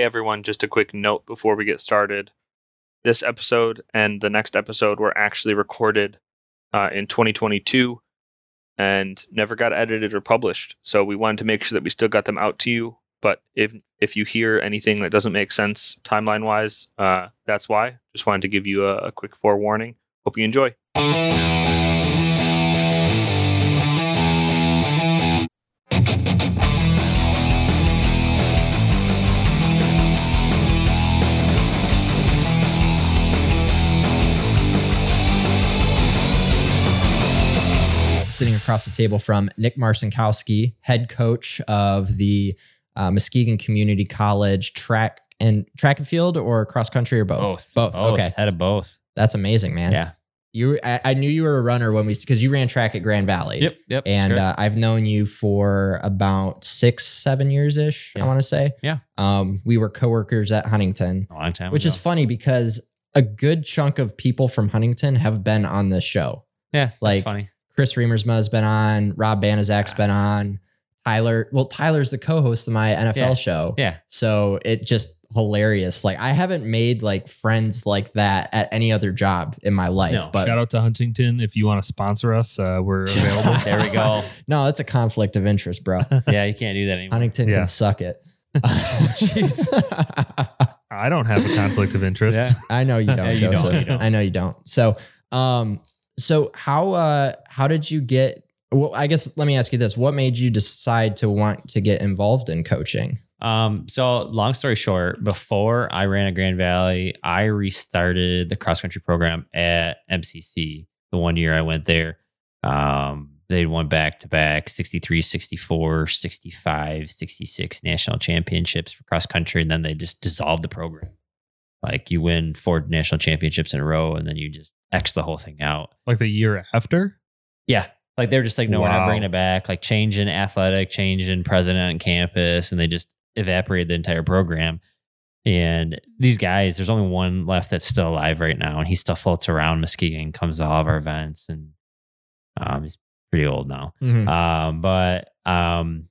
Hey everyone, just a quick note before we get started. This episode and the next episode were actually recorded uh, in 2022 and never got edited or published. So we wanted to make sure that we still got them out to you. But if if you hear anything that doesn't make sense timeline wise, uh, that's why. Just wanted to give you a, a quick forewarning. Hope you enjoy. Across the table from Nick Marcinkowski, head coach of the uh, Muskegon Community College track and track and field or cross country or both? Both. Both. Okay. Head of both. That's amazing, man. Yeah. You, I, I knew you were a runner when we, because you ran track at Grand Valley. Yep. Yep. And uh, I've known you for about six, seven years ish, I want to say. Yeah. Um, we were coworkers at Huntington, a long time which is funny because a good chunk of people from Huntington have been on this show. yeah. That's like- funny. Chris Remersma has been on, Rob Banazak's Ah. been on, Tyler. Well, Tyler's the co-host of my NFL Yeah. show. Yeah. So it just hilarious. Like I haven't made like friends like that at any other job in my life. No. But Shout out to Huntington. If you want to sponsor us, uh, we're available. There we go. no, that's a conflict of interest, bro. yeah. You can't do that anymore. Huntington Yeah. can suck it. Jeez. I don't have a conflict of interest. Yeah. I know you don't, Yeah, you don't, Joseph. you don't. I know you don't. So, um, so how uh how did you get? Well, I guess let me ask you this: What made you decide to want to get involved in coaching? Um, so long story short, before I ran at Grand Valley, I restarted the cross country program at MCC. The one year I went there, um, they won back to back 63, 64, 65, 66 national championships for cross country. And then they just dissolved the program. Like you win four national championships in a row and then you just X the whole thing out. Like the year after. Yeah. Like they're just like, no, we're not bringing it back. Like changing athletic, changing president on campus, and they just evaporated the entire program. And these guys, there's only one left that's still alive right now, and he still floats around Muskegon, comes to all of our events, and um, he's pretty old now. Mhm. Um, but um,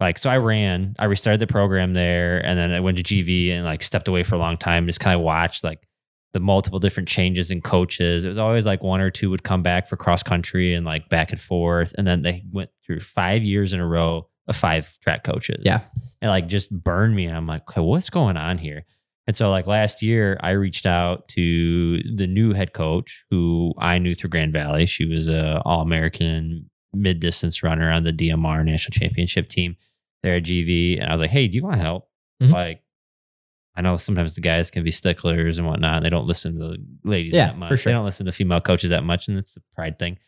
like so I ran, I restarted the program there, and then I went to GV and like stepped away for a long time, just kind of watched like the multiple different changes in coaches. It was always like one or two would come back for cross country and like back and forth, and then they went through five years in a row of five track coaches. Yeah. and like just burned me, and I'm like, okay, what's going on here? And so, like last year, I reached out to the new head coach who I knew through Grand Valley. She was a All American mid distance runner on the DMR national championship team there a GV. And I was like, hey, do you want help? Mhm. Like, I know sometimes the guys can be sticklers and whatnot. And they don't listen to the ladies Yeah, that much. for sure. They don't listen to female coaches that much. And it's a pride thing.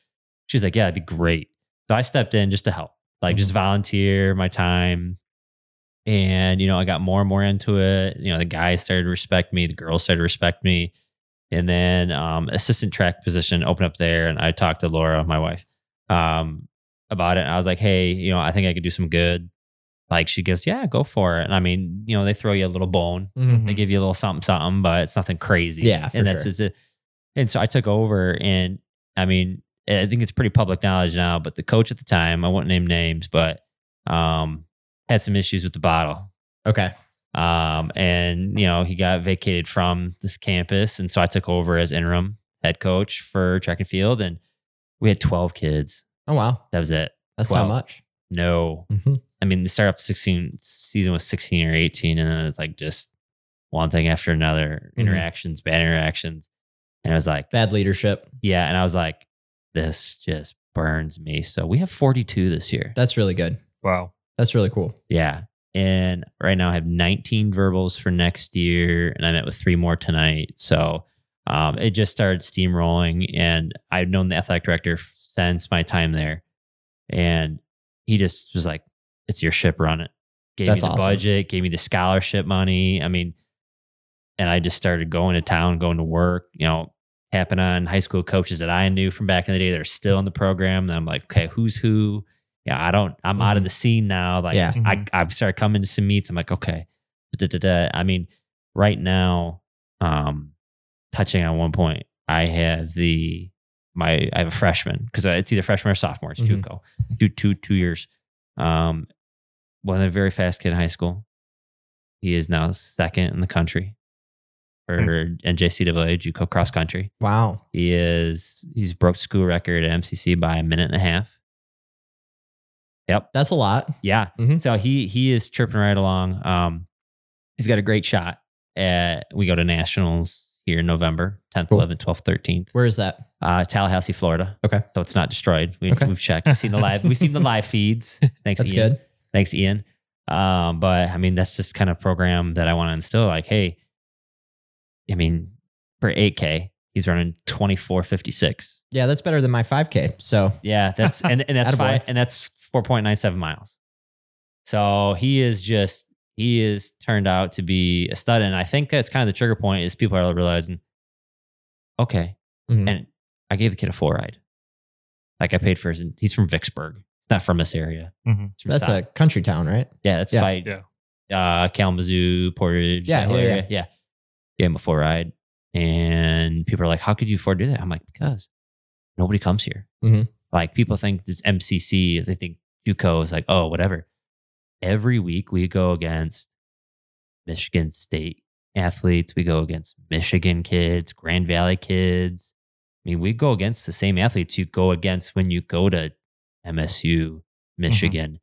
She's like, yeah, that'd be great. So I stepped in just to help, like just volunteer my time. And, you know, I got more and more into it. You know, the guys started to respect me, the girls started to respect me. And then um, assistant track position opened up there. And I talked to Laura, my wife, um, about it. And I was like, hey, you know, I think I could do some good. Like she goes, yeah, go for it. And I mean, you know, they throw you a little bone, Mhm. they give you a little something, something, but it's nothing crazy. Yeah, and that's sure. it. And so I took over, and I mean, I think it's pretty public knowledge now. But the coach at the time, I won't name names, but um, had some issues with the bottle. Okay. Um, and you know, he got vacated from this campus, and so I took over as interim head coach for track and field, and we had twelve kids. Oh wow, That was it. that's Wow. not much. No, Mhm. I mean, the start off the 16 season was 16 or 18, and then it's like just one thing after another, Mhm. interactions, bad interactions. And I was like, Bad leadership. yeah. And I was like, this just burns me. So we have 42 this year. That's really good. Wow. That's really cool. Yeah. And right now I have 19 verbals for next year, and I met with three more tonight. So um, it just started steamrolling, and I've known the athletic director since my time there, and he just was like, "It's your ship, run it." Gave That's me the awesome. budget, gave me the scholarship money. I mean, and I just started going to town, going to work. You know, tapping on high school coaches that I knew from back in the day that are still in the program. And I'm like, okay, who's who? Yeah, I don't. I'm out of Mhm. the scene now. Like, Yeah. I I've started coming to some meets. I'm like, okay, da-da-da-da. I mean, right now, um, touching on one point, I have the my I have a freshman because it's either freshman or sophomore. It's Mhm. JUCO, two two two years. Um, wasn't a very fast kid in high school. He is now second in the country for NJCAA JUCO cross country. Wow. He is he's broke school record at MCC by a minute and a half. Yep. That's a lot. Yeah. Mhm. So he he is tripping right along. Um, he's got a great shot. At, we go to nationals here in November, 10th, Cool. 11th, 12th, 13th. Where is that? Uh, Tallahassee, Florida. Okay. So it's not destroyed. We, Okay. We've checked. We've seen the live. We've seen the live feeds. Thanks, That's Ian. good. Thanks, Ian. Um, but I mean, that's just kind of program that I want to instill. Like, hey, I mean, for 8K, he's running 2456. Yeah, that's better than my 5K. So Yeah, that's and, and that's five and that's 4.97 miles. So he is just he is turned out to be a stud. And I think that's kind of the trigger point is people are realizing, okay, mhm. and I gave the kid a full ride. Like I paid for his he's from Vicksburg, not from this area. Mhm. From that's South- a country town, right? yeah, that's Yeah. by Yeah. uh Kalamazoo, Portage, Yeah, that yeah, area. yeah. Gave him a full ride. And people are like, How could you afford to do that? I'm like, because nobody comes here. Mhm. Like people think this MCC, they think JUCO is like, oh, whatever. Every week we go against Michigan State athletes. We go against Michigan kids, Grand Valley kids. I mean, we go against the same athletes you go against when you go to MSU, mm-hmm. Michigan.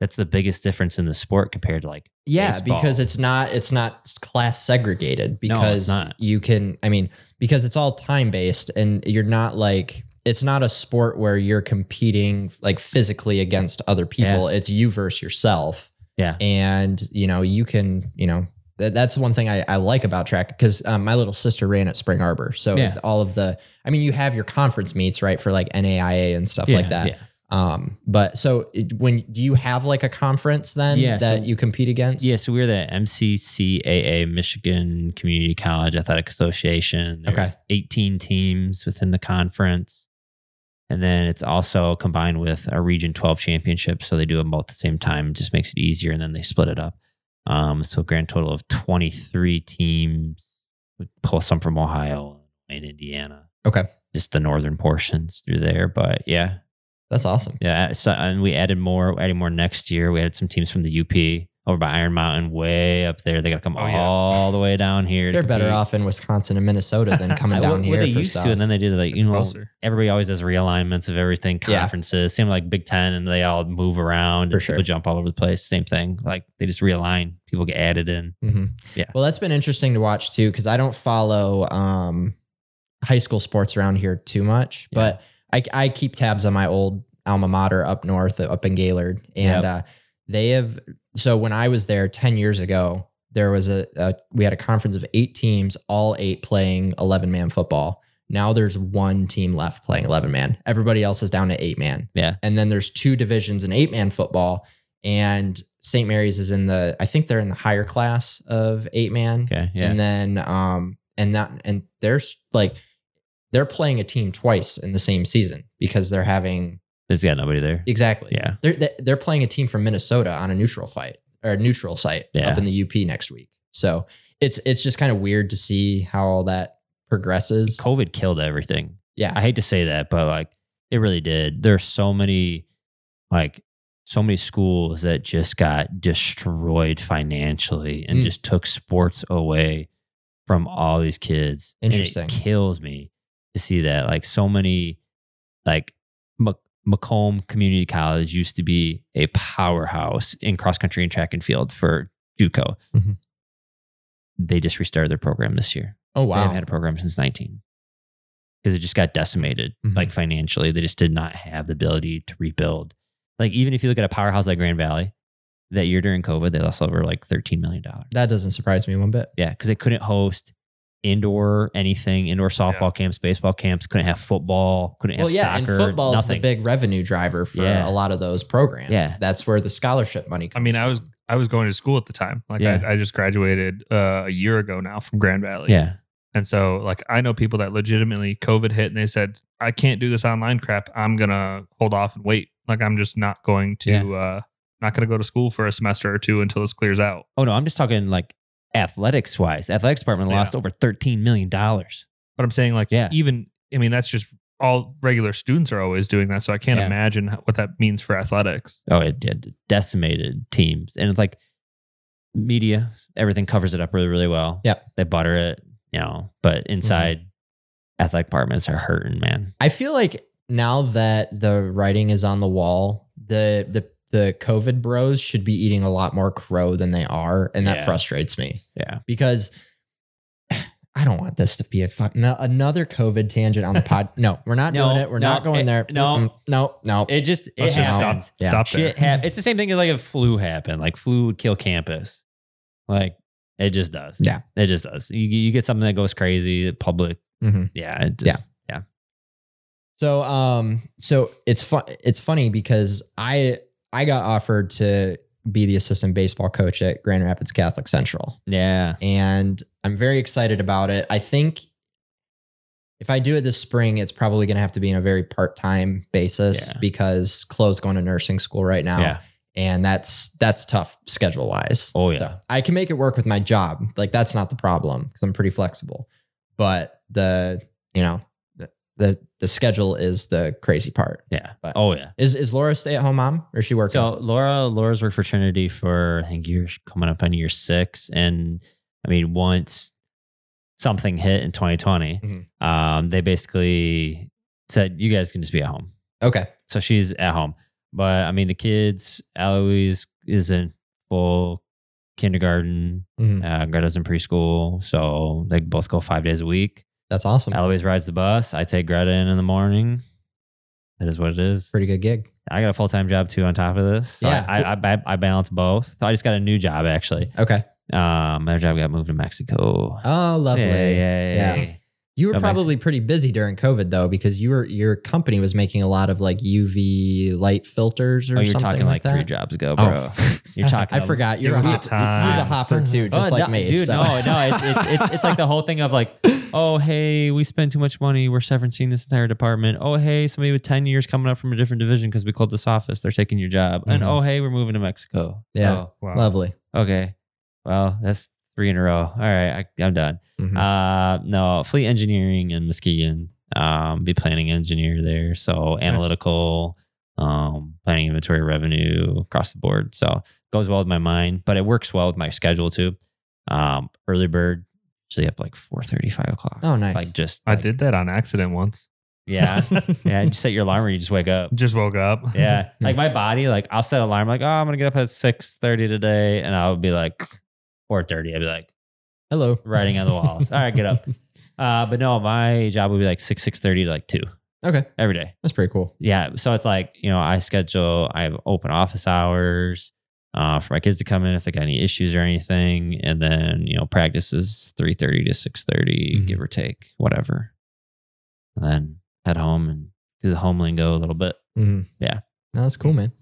That's the biggest difference in the sport compared to like Yeah, baseball. because it's not it's not class segregated No, because not. you can I mean because it's all time based and you're not like it's not a sport where you're competing like physically against other people. It's you versus yourself. Yeah. And you know, you can, you know, that, that's one thing I, I like about track because um, my little sister ran at Spring Arbor. So Yeah. all of the, I mean, you have your conference meets, right? For like NAIA and stuff like that. yeah. Um, but so it, when do you have like a conference then Yeah, that so- you compete against? Yeah, so we're the MCCAA, Michigan Community College Athletic Association. There's Okay. 18 teams within the conference. And then it's also combined with a Region 12 championship. So they do them both at the same time. Just makes it easier. And then they split it up. Um, so a grand total of 23 teams. We pull some from Ohio and Indiana. Okay. Just the northern portions through there. But yeah, That's awesome. yeah, so, and we added more, adding more next year. We added some teams from the UP over by Iron Mountain, way up there. They got to come Oh, yeah. all the way down here. They're better off in Wisconsin and Minnesota than coming down what, here what they for used stuff. to, and then they did like It's you know, closer. everybody always does realignments of everything, Yeah. conferences. Same like Big Ten, and they all move around For and sure. people jump all over the place. Same thing, like they just realign. People get added in. Mhm. Yeah. Well, that's been interesting to watch too because I don't follow um, high school sports around here too much, Yeah. but I, I keep tabs on my old alma mater up north, up in Gaylord, and Yep. uh, they have. So when I was there ten years ago, there was a, a we had a conference of eight teams, all eight playing eleven man football. Now there's one team left playing eleven man. Everybody else is down to eight man. Yeah. and then there's two divisions in eight man football, and St. Mary's is in the. I think they're in the higher class of eight man. Okay, yeah, And then um and that and there's like they're playing a team twice in the same season because they're having there's got nobody there. exactly. Yeah, They're they- they're playing a team from Minnesota on a neutral fight or a neutral site Yeah. up in the UP next week. So it's it's just kind of weird to see how all that progresses. COVID killed everything. Yeah. I hate to say that, but like it really did. There's so many, like, so many schools that just got destroyed financially and Mm. just took sports away from all these kids. And Interesting. it kills me to see that. Like, so many, like, Macomb Community College used to be a powerhouse in cross country and track and field for JUCO. Mhm. They just restarted their program this year. oh wow! They haven't had a program since 19 because it just got decimated, Mhm. like financially. They just did not have the ability to rebuild. Like, even if you look at a powerhouse like Grand Valley, that year during COVID, they lost over like $13 million. that doesn't surprise me one bit. Yeah, because they couldn't host indoor anything, indoor softball camps, baseball camps, couldn't have football, couldn't have Well, yeah, soccer. and football is nothing. the big revenue driver for Yeah. a lot of those programs. Yeah. that's where the scholarship money. comes I comes mean, I was I was going to school at the time. Like Yeah. I, I just graduated uh, a year ago now from Grand Valley. Yeah. And so like I know people that legitimately COVID hit and they said, I can't do this online crap. I'm gonna hold off and wait. Like I'm just not going to Yeah. uh not gonna go to school for a semester or two until this clears out. Oh, no, I'm just talking like athletics wise. Athletics department Yeah. lost over $13 million. But I'm saying like Yeah. even I mean that's just all regular students are always doing that. So I can't Yeah. imagine what that means for athletics. Oh, it did decimated teams. And it's like media, everything covers it up really, really well. Yeah. They butter it, you know, but mm-hmm. inside athletic departments are hurting, man. I feel like now that the writing is on the wall, the the the COVID bros should be eating a lot more crow than they are, and that Yeah. frustrates me Yeah. because I don't want this to be a fuck no, another COVID tangent on the pod. No, we're not No, doing it. We're no, not going it- there. no. Mm-mm. no, no. It just, it Let's just stop. happens. Yeah. Stop there. Shit hap- It's the same thing as like if flu happened. Like flu would kill campus. Like it just does. Yeah. It just does. You, you get something that goes crazy, public. Mhm. Yeah. It just, yeah. So um so it's fun it's funny because I I got offered to be the assistant baseball coach at Grand Rapids Catholic Central. Yeah. And I'm very excited about it. I think if I do it this spring, it's probably going to have to be in a very part-time basis Yeah. because Chloe's going to nursing school right now. Yeah. And that's that's tough schedule wise. Oh, yeah. I can make it work with my job. Like that's not the problem because I'm pretty flexible. But the, you know, the, the schedule is the crazy part. Yeah. But- oh, yeah. Is is Laura stay at home mom or is she working? So Laura, Laura's worked for Trinity for I think years coming up on year six, and I mean once something hit in 2020, Mhm. um, they basically said you guys can just be at home. okay. So she's at home, but I mean the kids, Eloise is in full kindergarten, Mhm. uh, Greta's in preschool, so they both go five days a week. That's awesome. Eloise rides the bus. I take Greta in in the morning. That is what it is. Pretty good gig. I got a full time job too on top of this. So Yeah. I, I, I, I balance both. I just got a new job actually. Okay. Um, my job got moved to Mexico. Oh, lovely. Yay, Yeah. You were probably pretty busy during COVID though, because you were your company was making a lot of like UV light filters or Oh, you're something talking like, three jobs ago, bro. Oh. You're talking. I forgot. You're a, Good hop, he's a hopper too, just Oh, like no, me. dude. so. No, no, it's, it's, it's, it's like the whole thing of like, oh, hey, we spent too much money. We're severancing this entire department. Oh, hey, somebody with 10 years coming up from a different division because we closed this office. They're taking your job. And Mhm. oh, hey, we're moving to Mexico. Yeah. Oh, Wow. Lovely. okay. Well, that's three in a row. All right. I, I'm done. Mhm. Uh, no, fleet engineering in Muskegon. Um, be planning engineer there. So analytical, um, planning inventory revenue across the board. So goes well with my mind, but it works well with my schedule too. Um, early bird, usually up like four thirty, five o'clock. Oh, nice. Like just I like- did that on accident once. Yeah. yeah. You set your alarm or you just wake up. Just woke up. Yeah. like my body, like I'll set alarm like, oh, I'm gonna get up at six thirty today. And I'll be like 4 30. I'd be like, Hello. writing on the walls. All right, get up. Uh, but no, my job would be like six six thirty to like two Okay. every day. That's pretty cool. Yeah, so it's like you know I schedule. I have open office hours uh, for my kids to come in if they got any issues or anything, and then you know practice is three thirty to six Mhm. give or take, whatever. And then head home and do the home lingo a little bit. Mhm. Yeah. No, that's cool, man.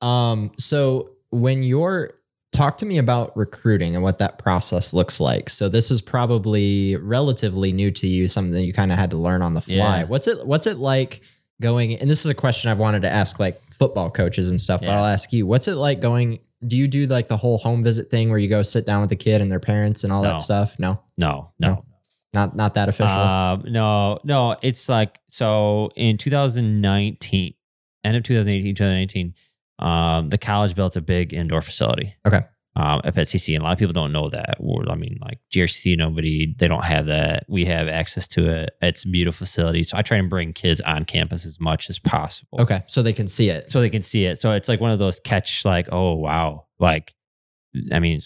Um, so when you're talk to me about recruiting and what that process looks like. So this is probably relatively new to you, something that you kind of had to learn on the fly. Yeah. What's it what's it like going and this is a question I've wanted to ask like football coaches and stuff, but I'll ask you, what's it like going do you do like the whole home visit thing where you go sit down with the kid and their parents and all No. that stuff? No. No, no. No. Not not that official. Um, no, no. It's like so in 2019, end of 2018, 2019, um, the college built a big indoor facility. Okay. Um, at CC, and a lot of people don't know that. Or, I mean, like GRC, nobody they don't have that. We have access to it. It's a beautiful facility. So I try and bring kids on campus as much as possible. okay. So they can see it. So they can see it. So it's like one of those catch, like, oh wow, like, I mean,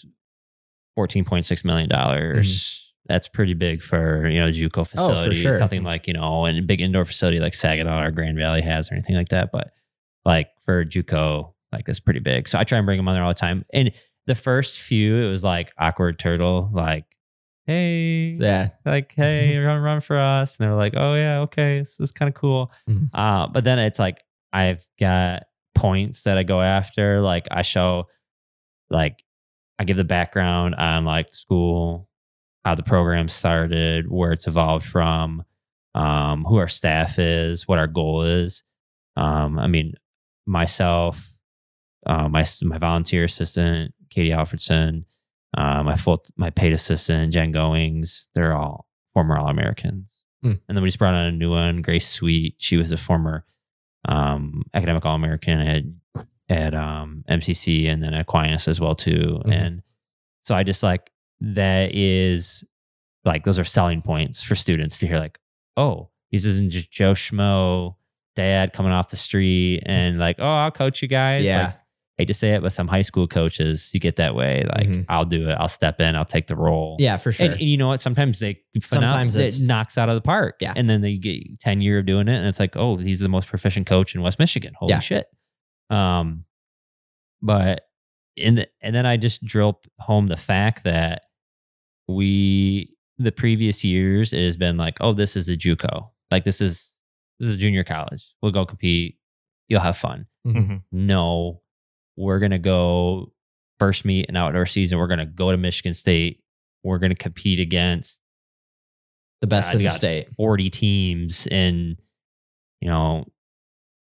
fourteen point six million dollars. That's pretty big for you know the JUCO facility. oh, sure. Something like you know, and a big indoor facility like Saginaw or Grand Valley has or anything like that. But like for JUCO, like that's pretty big. So I try and bring them on there all the time. And the first few, it was like awkward turtle, like, hey, yeah. like, hey, you're gonna run for us. And they're like, oh yeah, okay, this is kind of cool. Mhm. Uh, but then it's like I've got points that I go after. Like I show, like, I give the background on like school, how the program started, where it's evolved from, um, who our staff is, what our goal is. Um, I mean, myself, uh, my my volunteer assistant, Katie Alfredson, uh, my full my paid assistant, Jen Goings, they're all former All Americans. Hmm. And then we just brought on a new one, Grace Sweet. She was a former um, academic All American at at um, MCC and then at Aquinas as well too. Mhm. And So I just like that is like those are selling points for students to hear like, oh, this isn't just Joe Schmo dad coming off the street and like, oh, I'll coach you guys. Yeah. Like, hate to say it, but some high school coaches, you get that way. Like, Mhm. I'll do it. I'll step in. I'll take the role. yeah, for sure. And, and you know what? Sometimes they Sometimes it knocks out of the park. Yeah. And then they get 10 year of doing it. And it's like, oh, he's the most proficient coach in West Michigan. Holy Yeah. shit. Um, but in the, and then I just drill home the fact that we the previous years it has been like, oh, this is a JUCO. Like this is this is junior college. We'll go compete. You'll have fun. Mhm. No, we're gonna go first meet an outdoor season. We're gonna go to Michigan State. We're gonna compete against the best God, in the state. 40 teams in, you know,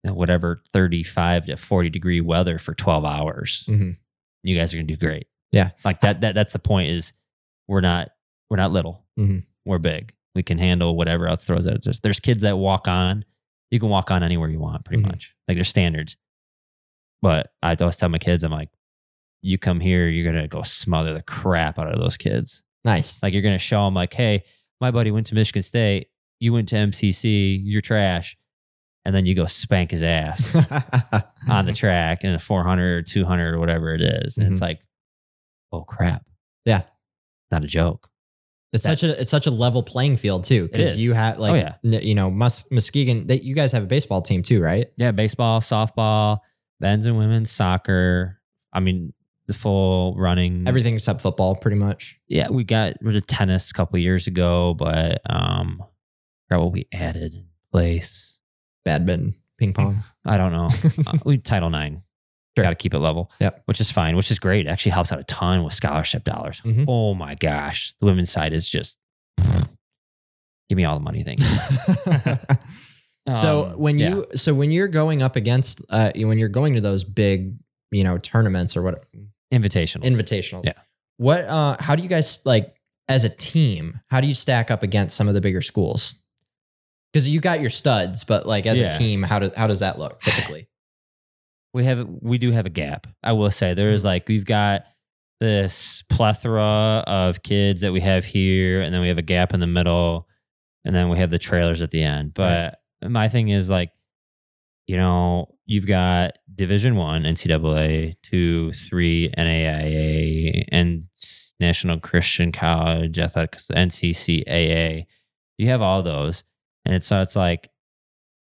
whatever 35 to 40 degree weather for 12 hours. Mhm. You guys are gonna do great. Yeah. Like that that that's the point is we're not we're not little. Mhm. We're big. We can handle whatever else throws at us. There's kids that walk on. You can walk on anywhere you want, pretty Mhm. much. Like there's standards. But I always tell my kids, I'm like, you come here, you're gonna go smother the crap out of those kids. Nice. Like you're gonna show them like, hey, my buddy went to Michigan State. You went to MCC. You're trash. And then you go spank his ass on the track in a 400 or 200 or whatever it is. And it's like, oh crap. Mm-hmm. Yeah. Not a joke. It's That- such a it's such a level playing field too because you have like Oh, yeah. n- you know Mus- Muskegon. They, you guys have a baseball team too, right? Yeah. Baseball, softball, men's and women's soccer. I mean, the full running. Everything except football, pretty much. Yeah. We got rid of tennis a couple years ago, but um, forgot what we added in place. Badminton, ping pong. I don't know. uh, we Title Nine. Sure. Got to keep it level. Yep. Which is fine. Which is great. It actually helps out a ton with scholarship dollars. Mhm. Oh my gosh, the women's side is just give me all the money. Thank you. so Um, when yeah. you so when you're going up against uh when you're going to those big you know tournaments or what invitational, invitationals Yeah. what uh how do you guys like as a team how do you stack up against some of the bigger schools because you got your studs but like as Yeah. a team how do, how does that look typically we have we do have a gap. I will say there is mm-hmm. like we've got this plethora of kids that we have here, and then we have a gap in the middle, and then we have the trailers at the end. But my thing is like, you know, you've got Division One, NCAA, two, three, NAIA, and National Christian College Athletics, NCCAA. You have all those, and it's so it's like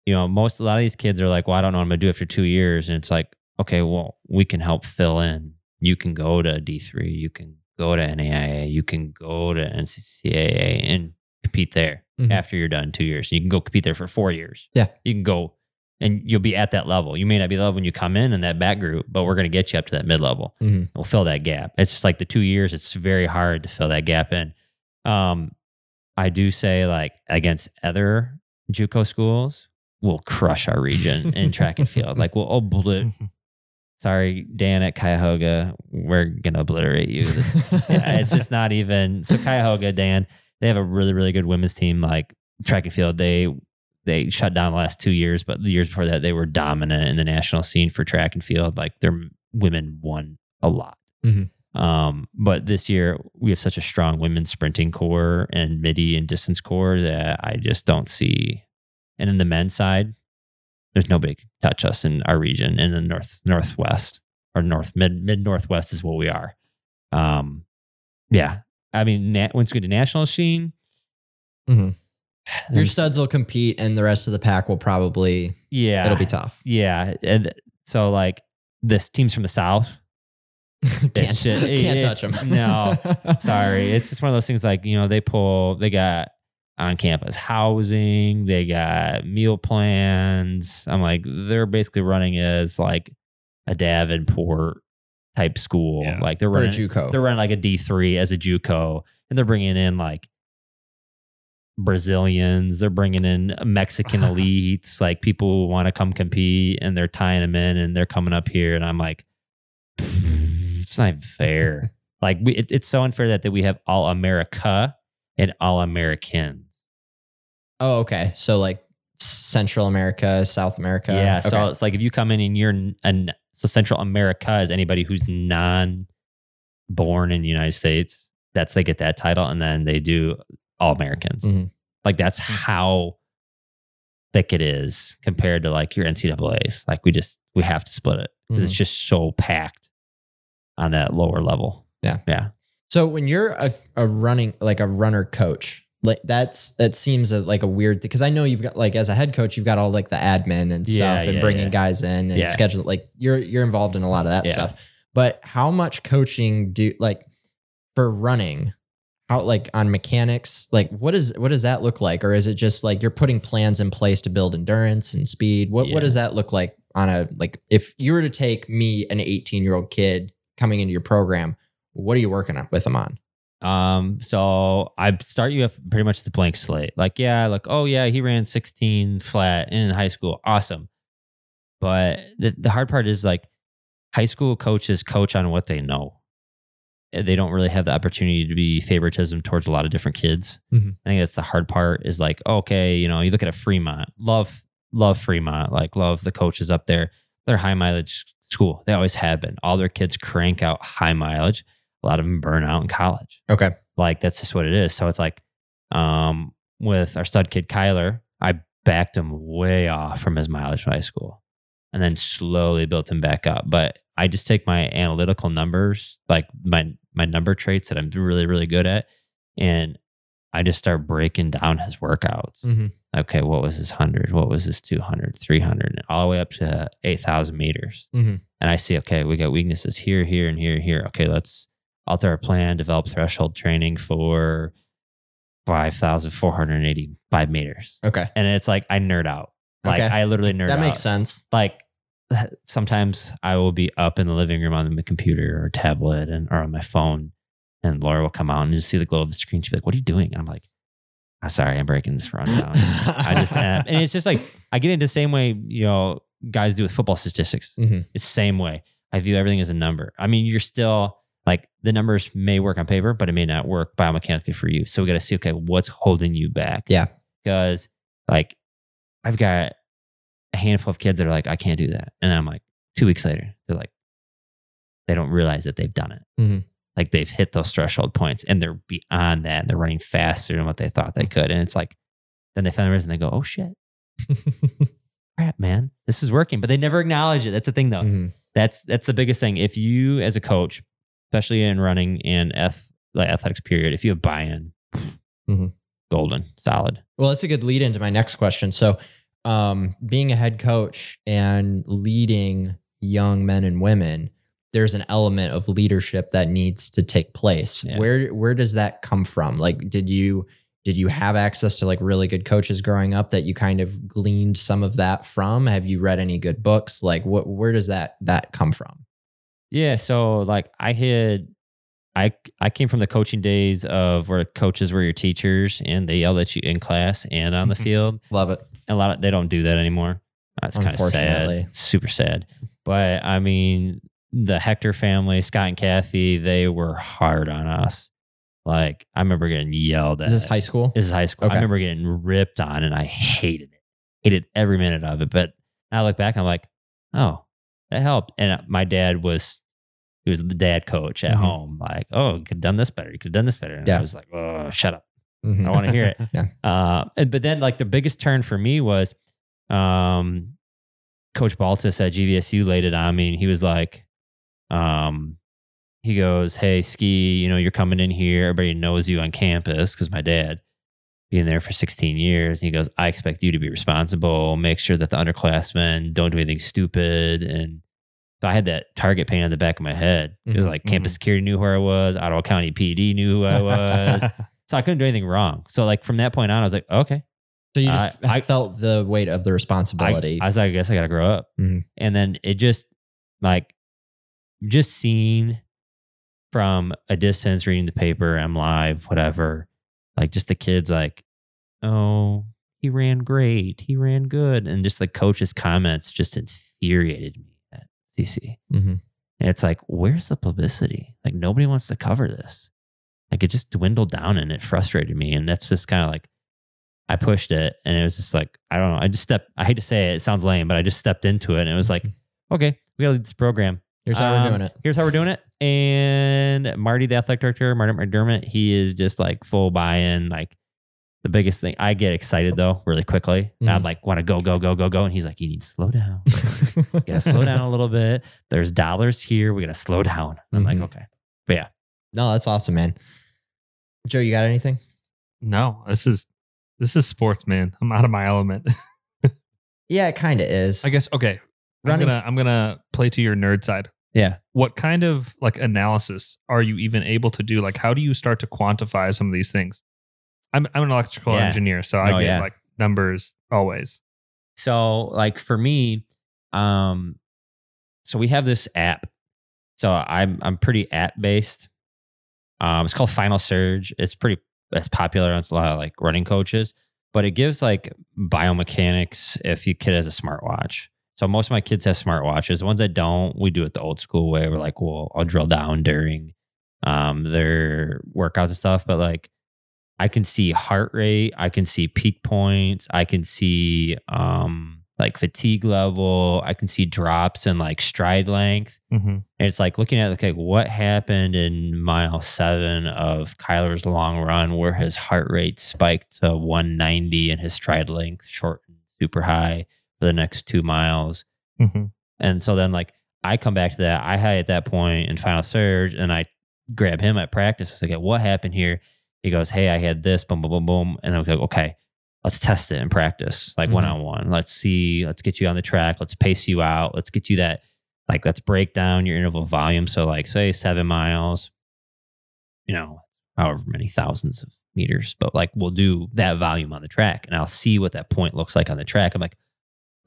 you know, most a lot of these kids are like, well, I don't know what I'm gonna do after two years. And it's like, okay, well, we can help fill in. You can go to D3, you can go to NAIA, you can go to NCCAA and compete there Mhm. after you're done two years. You can go compete there for four years. Yeah. You can go and you'll be at that level. You may not be the level when you come in in that back group, but we're gonna get you up to that mid level. Mhm. We'll fill that gap. It's just like the two years, it's very hard to fill that gap in. Um, I do say like against other JUCO schools, we'll crush our region in track and field. Like we'll oblit. Sorry, Dan at Cuyahoga, we're gonna obliterate you. This, yeah, it's just not even. So Cuyahoga, Dan, they have a really really good women's team. Like track and field, they they shut down the last two years, but the years before that, they were dominant in the national scene for track and field. Like their women won a lot. Mhm. Um, but this year we have such a strong women's sprinting core and midi and distance core that I just don't see. And in the men's side, there's nobody can touch us in our region in the north northwest or north mid mid northwest is what we are. Um, yeah, I mean, na- once we get to national scene, Mhm. your studs will compete and the rest of the pack will probably yeah, it'll be tough yeah. And so like this teams from the south, can't, just- can't touch them no, sorry, it's just one of those things like you know they pull they got on campus housing, they got meal plans. I'm like they're basically running as like a Davenport type school, Yeah. like they're for a running JUCO they're running like a D three as a JUCO, and they're bringing in like Brazilians, they're bringing in Mexican elites, like people who want to come compete, and they're tying them in, and they're coming up here, and I'm like, it's not fair. like we, it, it's so unfair that that we have all America and all Americans. Oh okay so like central america south america yeah, so Okay. it's like if you come in and you're an so Central America is anybody who's non born in the United States. That's they get that title, and then they do All Americans. Mhm. Like that's how thick it is compared to like your NCAA's. Like we just we have to split it because it's just so packed on that lower level. Yeah. yeah, So when you're a, a running like a runner coach, like that's that seems a, like a weird thing because I know you've got like as a head coach you've got all like the admin and stuff Yeah, and yeah, bringing yeah. guys in and schedule like you're you're involved in a lot of that stuff. But how much coaching do like for running? How like on mechanics? Like what is what does that look like? Or is it just like you're putting plans in place to build endurance and speed? What what does that look like on a like if you were to take me an 18 year old kid coming into your program, what are you working on with them on? Um, so I start you off pretty much as a blank slate. Like, yeah, like, oh yeah, he ran 16 flat in high school. Awesome. But the, the hard part is like high school coaches coach on what they know. Uh, They don't really have the opportunity to be favoritism towards a lot of different kids. Mhm. I think that's the hard part is like, okay, you know, you look at a Fremont, love, love Fremont, like love the coaches up there. They're high mileage school. They always have been. All their kids crank out high mileage. A lot of them burn out in college Okay. like that's just what it is. So it's like um with our stud kid Kyler, I backed him way off from his mileage in high school and then slowly built him back up. But I just take my analytical numbers, like my my number traits that I'm really, really good at, and I just start breaking down his workouts. Mm-hmm. Okay, what was his 100? What was his 200, 300, and all the way up to 8,000 meters. Mhm. And I see, okay, we got weaknesses here, here, and here, here. Okay, let's alter our plan, develop threshold training for 5,485 meters. Okay. And it's like, I nerd out. Like, Okay. I literally nerd That out. makes sense. Like, sometimes I will be up in the living room on the computer or tablet and or on my phone, and Laura will come out and just see the glow of the screen. She'll be like, "What are you doing?" And I'm like, "I'm sorry, I'm breaking this rundown." I just uh, and it's just like I get into the same way you know guys do with football statistics. Mhm. It's the same way. I view everything as a number. I mean, you're still like the numbers may work on paper, but it may not work biomechanically for you. So we got to see, okay, what's holding you back? Yeah. Because like I've got a handful of kids that are like, I can't do that. And I'm like, two weeks later, they're like, they don't realize that they've done it. Mhm. Like they've hit those threshold points and they're beyond that. And they're running faster than what they thought they could. And it's like, then they find the reason they go, oh shit, crap, man, this is working. But they never acknowledge it. That's the thing though. Mhm. That's that's the biggest thing. If you as a coach, especially in running and eth- like athletics period, if you have buy-in, Mhm. golden, solid. Well, that's a good lead into my next question. So, um, being a head coach and leading young men and women, there's an element of leadership that needs to take place. Yeah. Where where does that come from? Like, did you did you have access to like really good coaches growing up that you kind of gleaned some of that from? Have you read any good books? Like, what where does that that come from? Yeah. So like I had I I came from the coaching days of where coaches were your teachers and they yelled at you in class and on the field. Love it. a lot of they don't do that anymore. That's kind of sad. It's super sad. But I mean, the Hector family, Scott and Kathy, they were hard on us. Like I remember getting yelled at. Is this high school? This is high school. Okay. I remember getting ripped on, and I hated it. Hated every minute of it. But I look back, I'm like, oh, that helped. And uh, my dad was, he was the dad coach at Mhm. home. Like, oh, you could have done this better. You could have done this better. And Yeah. I was like, oh, shut up. Mhm. I want to hear it. Yeah. Uh, and, but then like the biggest turn for me was, um, Coach Baltes at GVSU laid it on me, and he was like, um, he goes, "Hey, ski, you know you're coming in here. Everybody knows you on campus because my dad being there for 16 years. And he goes, I expect you to be responsible. Make sure that the underclassmen don't do anything stupid. And so I had that target paint on the back of my head. It was Mhm, like campus security knew who I was. Ottawa County PD knew who I was. so I couldn't do anything wrong. So like from that point on, I was like, okay, So you just I- I- felt the weight of the responsibility. I was like, I guess I got to grow up. Mhm. And then it just like, just seeing from a distance, reading the paper, MLive, whatever, like just the kids like, oh, he ran great. He ran good. And just the coach's comments just infuriated me CC. Mhm. And it's like, where's the publicity? Like nobody wants to cover this. Like it just dwindled down and it frustrated me. And that's just kind of like I pushed it and it was just like, I don't know. I just stepped I hate to say it, it sounds lame, but I just stepped into it and it was like, okay, we gotta lead this program. Here's how we're Um, doing it. Here's how we're doing it. And Marty, the athletic director, Marty McDermott, he is just like full buy-in. Like the biggest thing, I get excited though really quickly. And I'm Mhm. like, want to go, go, go, go, go. And he's like, you need to slow down. gotta slow down a little bit. There's dollars here. We gotta slow down. I'm Mhm. like, okay. But yeah. No, that's awesome, man. Joe, you got anything? No, this is this is sports, man. I'm out of my element. Yeah, it kind of is. I guess okay. I'm gonna I'm gonna play to your nerd side. Yeah. What kind of like analysis are you even able to do? Like, how do you start to quantify some of these things? I'm I'm an electrical Yeah. engineer, so I No, get yeah. like numbers always. So like for me, um, so we have this app. So I'm I'm pretty app based. Um, it's called Final Surge. It's pretty it's popular. It's a lot of like running coaches, but it gives like biomechanics if your kid has a smartwatch. So most of my kids have smartwatches. The ones that don't, we do it the old school way. We're like, well, I'll drill down during um their workouts and stuff. But like I can see heart rate, I can see peak points, I can see um like fatigue level, I can see drops in like stride length. Mm-hmm. And it's like looking at okay, what happened in mile seven of Kyler's long run where his heart rate spiked to 190 and his stride length shortened super high for the next two miles. Mm-hmm. And so then like I come back to that. I had at that point in final surge and I grab him at practice. I was like, what happened here? He goes, Hey, I had this, boom, boom, boom, boom. And I was like, okay, let's test it in practice, like one on one. Let's see, let's get you on the track. Let's pace you out. Let's get you that, like, let's break down your interval volume. So, like, say seven miles, you know, however many thousands of meters, but like we'll do that volume on the track and I'll see what that point looks like on the track. I'm like,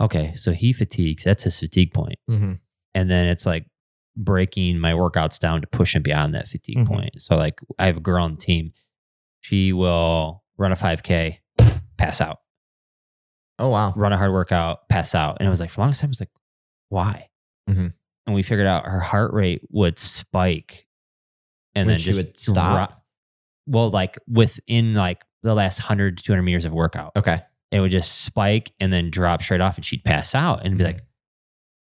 okay, so he fatigues. That's his fatigue point hmm and then it's like breaking my workouts down to push him beyond that fatigue Mhm. point. So like I have a girl on the team, she will run a 5K, pass out, Oh wow. run a hard workout, pass out, and it was like for the longest time, I was like, why? Mhm. And we figured out her heart rate would spike, and When then she just would stop? dro- well, like within like the last hundred to two hundred meters of workout, Okay. it would just spike and then drop straight off and she'd pass out and be Mhm. like,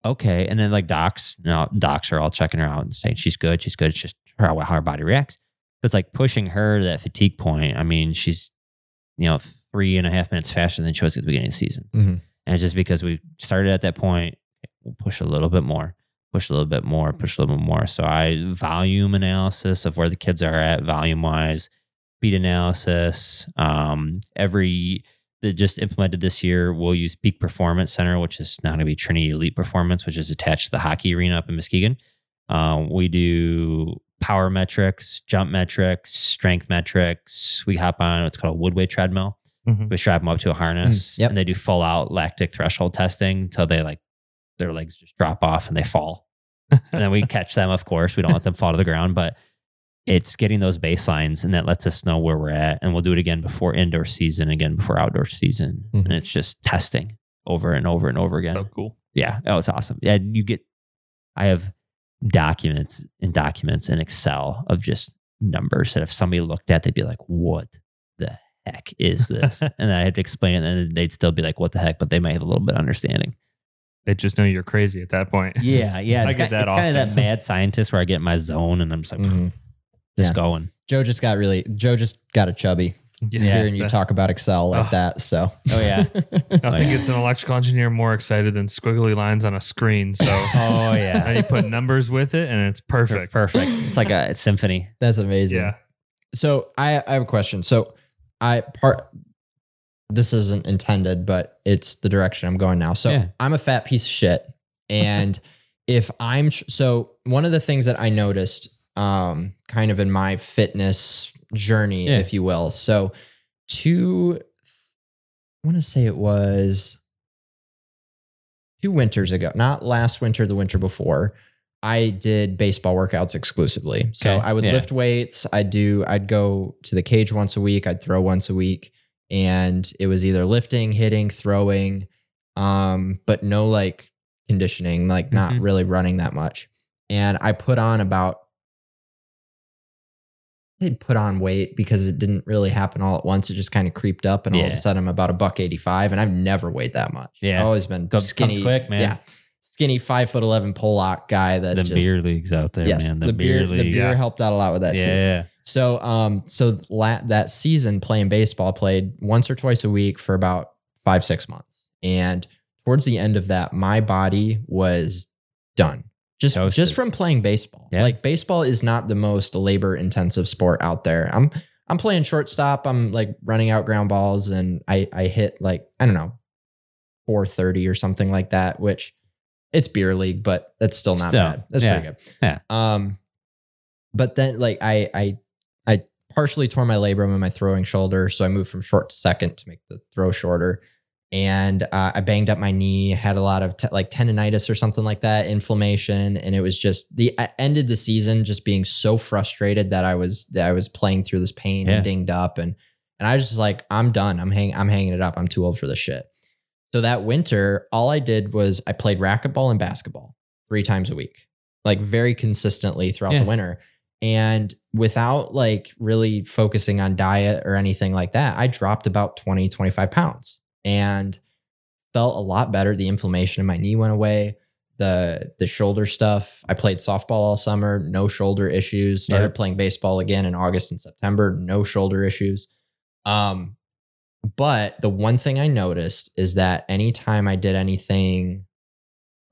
okay. And then like docs, no, docs are all checking her out and saying she's good, she's good. It's just how, how her body reacts. It's like pushing her to that fatigue point. I mean, she's, you know, three and a half minutes faster than she was at the beginning of the season. Mhm. And just because we started at that point, we'll push a little bit more, push a little bit more, push a little bit more. So I volume analysis of where the kids are at volume wise, speed analysis. Um, every that just implemented this year, we'll use Peak Performance Center, which is now going to be Trinity Elite Performance, which is attached to the hockey arena up in Muskegon. Um, we do power metrics, jump metrics, strength metrics. We hop on what's called a Woodway treadmill. Mm-hmm. We strap them up to a harness, Mm, yep. and they do full out lactic threshold testing until they like their legs just drop off and they fall. and then we catch them, of course. We don't let them fall to the ground, but it's getting those baselines and that lets us know where we're at. And we'll do it again before indoor season, again before outdoor season. Mhm. And it's just testing over and over and over again. So cool. Yeah, that was awesome. Yeah, you get. I have documents and documents in Excel of just numbers that if somebody looked at, they'd be like, "What the heck is this?" and then I had to explain it, and they'd still be like, "What the heck?" But they might have a little bit of understanding. They just know you're crazy at that point. Yeah, yeah. I It's, get kind, that it's kind of that mad scientist where I get in my zone and I'm just like, Mhm. just Yeah. going. Joe just got really. Joe just got a chubby Yeah, hearing you that- talk about Excel like Oh. that. So. Oh yeah. I think it's an electrical engineer more excited than squiggly lines on a screen. So Oh now yeah. you put numbers with it, and it's perfect. Perfect. It's like a symphony. That's amazing. Yeah. So I, I have a question. So I part this isn't intended, but it's the direction I'm going now. So Yeah. I'm a fat piece of shit. And if I'm so one of the things that I noticed um kind of in my fitness journey, Yeah. if you will. So two I want to say it was two winters ago, not last winter, the winter before. I did baseball workouts exclusively. So Okay, I would yeah. lift weights. I'd do, I'd go to the cage once a week. I'd throw once a week. And it was either lifting, hitting, throwing, um, but no like conditioning, like not Mhm. really running that much. And I put on about, Did put on weight because it didn't really happen all at once. It just kind of creeped up, and all of a sudden I'm about a buck eighty five, and I've never weighed that much. Yeah. I've always been Comes- comes skinny, quick, man. Yeah. skinny five foot eleven Pollock guy that the just beer leagues out there, yes, man. the, beer, the leagues. beer helped out a lot with that too. yeah. So, um, so la- that season playing baseball, played once or twice a week for about five, six months, and towards the end of that, my body was done. Just, Toasted. just from playing baseball. Yeah. Like baseball is not the most labor intensive sport out there. I'm, I'm playing shortstop. I'm like running out ground balls, and I, I hit like I don't know, four thirty or something like that, which it's beer league, but that's still not Still, bad. That's yeah. pretty good. Yeah. Um, but then like I I I partially tore my labrum in my throwing shoulder, so I moved from short to second to make the throw shorter. And uh, I banged up my knee, had a lot of te- like tendonitis or something like that, inflammation, and it was just the I ended the season just being so frustrated that I was that I was playing through this pain Yeah. and dinged up, and and I was just like, I'm done. I'm hang I'm hanging it up. I'm too old for this shit. So that winter, all I did was I played racquetball and basketball three times a week, like very consistently throughout Yeah. the winter. And without like really focusing on diet or anything like that, I dropped about 20, 25 pounds and felt a lot better. The inflammation in my knee went away. The the shoulder stuff. I played softball all summer, no shoulder issues. Started Yep. playing baseball again in August and September, no shoulder issues. Um, but the one thing I noticed is that anytime I did anything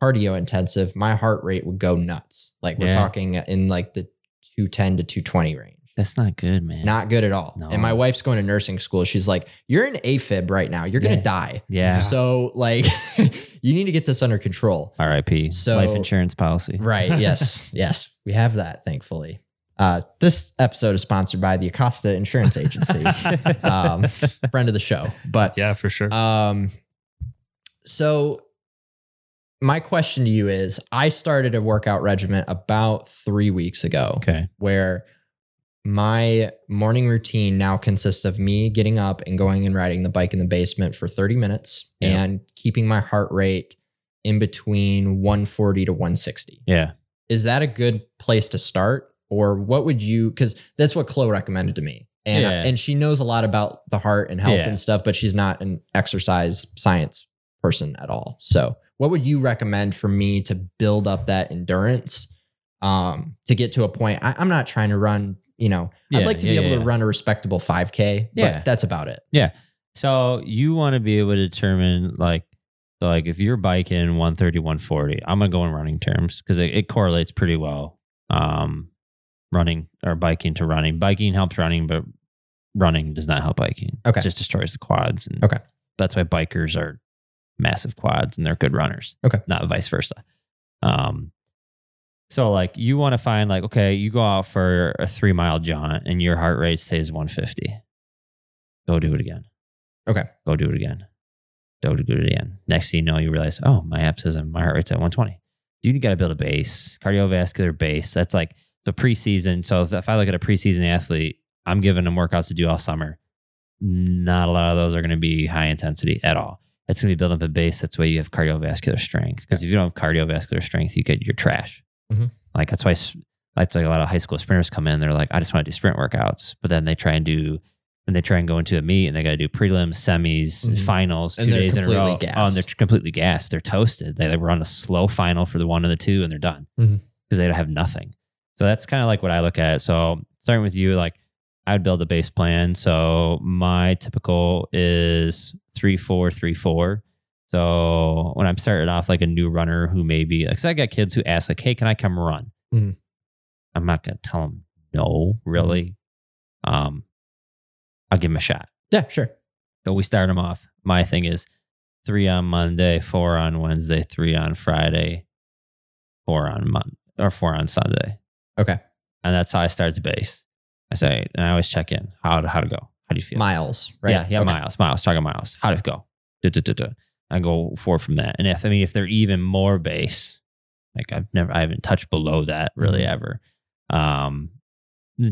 cardio intensive, my heart rate would go nuts. Like we're Yeah. talking in like the 210 to 220 range. That's not good, man. Not good at all. No. And my wife's going to nursing school. She's like, You're in AFib right now. You're going to Yeah. die. yeah. So, like, you need to get this under control. R.I.P. So- life insurance policy. Right. Yes. yes. We have that, thankfully. Uh, this episode is sponsored by the Acosta Insurance Agency, um, friend of the show. But Yeah, for sure. um, so my question to you is I started a workout regimen about three weeks ago okay. where my morning routine now consists of me getting up and going and riding the bike in the basement for 30 minutes Yeah. and keeping my heart rate in between 140 to 160. Yeah. Is that a good place to start? Or what would you, because that's what Chloe recommended to me. And, Yeah. and she knows a lot about the heart and health Yeah. and stuff, but she's not an exercise science person at all. So, what would you recommend for me to build up that endurance um, to get to a point? I, I'm not trying to run, you know, I'd like to yeah, be able yeah, to run a respectable 5K, Yeah. but that's about it. Yeah. So you want to be able to determine like so like if you're biking 130, 140, I'm gonna go in running terms because it, it correlates pretty well. Um running or biking to running. Biking helps running, but running does not help biking. Okay. It just destroys the quads. And Okay. That's why bikers are massive quads and they're good runners. Okay. Not vice versa. Um so like you want to find like, okay, you go out for a three mile jaunt and your heart rate stays 150. Go do it again. Okay. Go do it again. Go do it again. Next thing you know, you realize, oh, my app says my heart rate's at 120. Dude, you got to build a base, cardiovascular base. That's like the preseason. So if, if I look at a preseason athlete, I'm giving them workouts to do all summer. Not a lot of those are going to be high intensity at all. It's going to be building up a base. That's why you have cardiovascular strength. Because if you don't have cardiovascular strength, you get your trash. Mhm. Like that's why that's like a lot of high school sprinters come in. They're like, I just want to do sprint workouts, but then they try and do, and they try and go into a meet, and they got to do prelims, semis, Mhm. finals, two days in a row. gassed. Oh, and they're completely gassed. They're toasted. They, they on a slow final for the one and the two, and they're done because Mhm. they don't have nothing. So that's kind of like what I look at. So starting with you, like I would build a base plan. So my typical is three, four, three, four. So when I'm starting off like a new runner who maybe, because I got kids who ask like, "Hey, can I come run?" Mhm. I'm not going to tell them no, really. Um, I'll give them a shot. Yeah, sure. So we start them off. My thing is three on Monday, four on Wednesday, three on Friday, four on Mon or four on Sunday, Okay. and that's how I start the base. I say, and I always check in. How how to go? How do you feel? Miles, right? Yeah, yeah, Okay. miles, miles, target miles. How to go? I go forward from that. And if I mean if they're even more base, like I've never I haven't touched below that really Mhm. ever. Um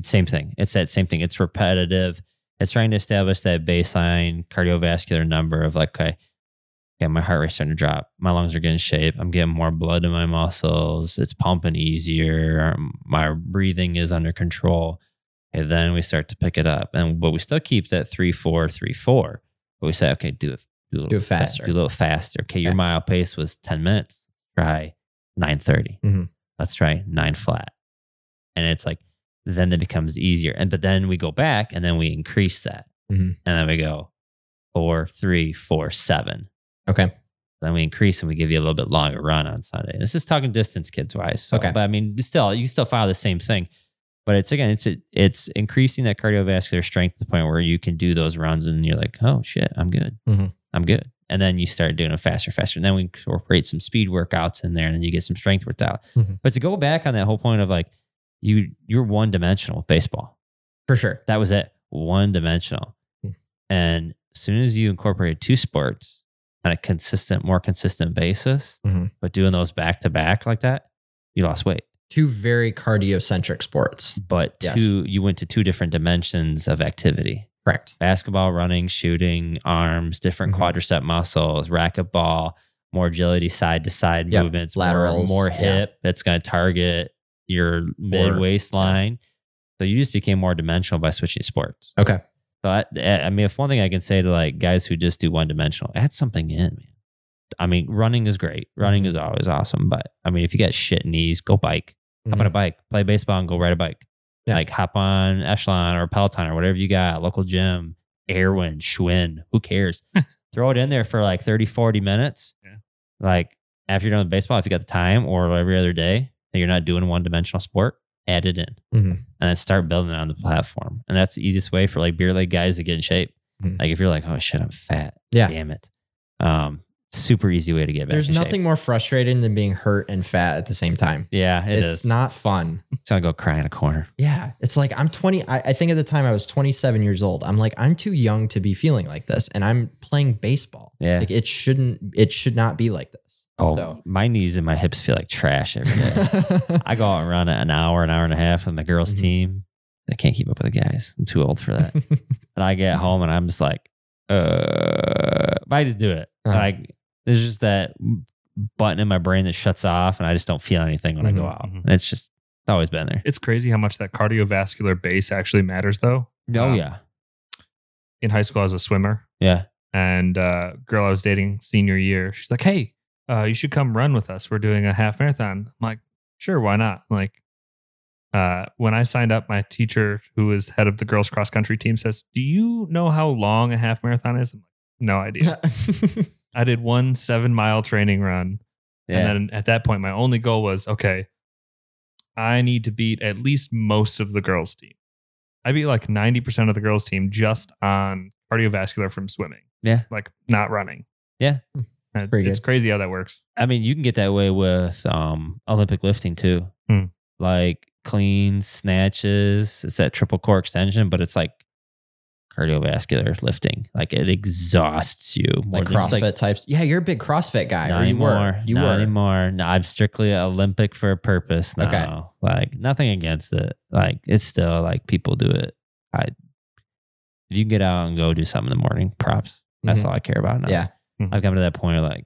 same thing. It's that same thing. It's repetitive. It's trying to establish that baseline cardiovascular number of like, okay, okay, my heart rate's starting to drop. My lungs are getting shape. I'm getting more blood in my muscles. It's pumping easier. Um, My breathing is under control. And then we start to pick it up. And but we still keep that three, four, three, four. But we say, okay, do it, do, a little Do it fa- faster. do a little faster. Okay, your Okay. mile pace was 10 minutes. try 930. Mhm. Let's try nine flat. And it's like, then it becomes easier. And but then we go back and then we increase that. Mhm. And then we go four, three, four, seven. Okay. Then we increase and we give you a little bit longer run on Sunday. This is talking distance kids wise. So, Okay. But I mean, still, you still follow the same thing. But it's again, it's it's increasing that cardiovascular strength to the point where you can do those runs and you're like, oh shit, I'm good. Mhm. I'm good. And then you start doing it faster, faster. And then we incorporate some speed workouts in there, and then you get some strength worked out. Mhm. But to go back on that whole point of like, you you're one dimensional with baseball. For sure. That was it, one dimensional. Hmm. And as soon as you incorporate two sports on a consistent, more consistent basis, Mhm. but doing those back to back like that, you lost weight. Two very cardiocentric sports. But Yes. two, you went to two different dimensions of activity. Correct. Basketball, running, shooting, arms, different Mhm. quadricep muscles, racquetball, more agility, side to side movements, more- Laterals, more, yeah. hip that's going to target your mid waistline. So you just became more dimensional by switching sports. Okay. So I, I mean, if one thing I can say to like guys who just do one dimensional, add something in, man. I mean, running is great. Running Mhm. is always awesome. But I mean, if you got shit knees, go bike. Hop on a bike, play baseball, and go ride a bike. Mm-hmm. Yeah. Like hop on Echelon or Peloton or whatever you got, local gym, Airdyne, Schwinn, who cares? Throw it in there for like 30, 40 minutes. Yeah. Like after you're done with baseball, if you got the time or every other day that you're not doing one dimensional sport, add it in Mhm. and then start building it on the platform. And that's the easiest way for like beer leg guys to get in shape. Mhm. Like if you're like, oh shit, I'm fat. Yeah. Damn it. Um, super easy way to get back. There's in shape. nothing more frustrating than being hurt and fat at the same time. Yeah, it it's is. not fun. It's gonna go cry in a corner. Yeah. It's like I'm 20. I, I think at the time I was 27 years old. I'm like, I'm too young to be feeling like this. And I'm playing baseball. Yeah. Like it shouldn't, it should not be like this. Oh, So- my knees and my hips feel like trash every day. I go out and run an hour, an hour and a half with my girls' Mhm. team. I can't keep up with the guys. I'm too old for that. and I get home and I'm just like, uh, but I just do it. Uh-huh. Like there's just that button in my brain that shuts off, and I just don't feel anything when I go Mhm, out. mhm. It's just it's always been there. It's crazy how much that cardiovascular base actually matters, though. Oh Um, yeah, In high school, I was a swimmer, yeah. and uh, girl I was dating senior year, she's like, "Hey, uh, you should come run with us. We're doing a half marathon." I'm like, "Sure, why not?" Like, uh, when I signed up, my teacher, who was head of the girls cross country team, says, "Do you know how long a half marathon is?" I'm like, "No idea." I did one seven mile training run, Yeah. and then at that point, my only goal was, okay, I need to beat at least most of the girls' team. I beat like ninety percent of the girls' team just on cardiovascular from swimming. Yeah. like not running. Yeah. And Pretty it's crazy how that works. I mean, you can get that way with um, Olympic lifting too. Hmm. Like cleans, snatches. It's that triple core extension, but it's like cardiovascular lifting. Like it exhausts you more like CrossFit types. Yeah, you're a big CrossFit guy. Not you anymore. were. You not were. anymore. No, I'm strictly Olympic for a purpose now. Okay. Like nothing against it. Like it's still like people do it. I if you can get out and go do something in the morning, props. That's Mhm. all I care about now. Yeah. I've come to that point of like,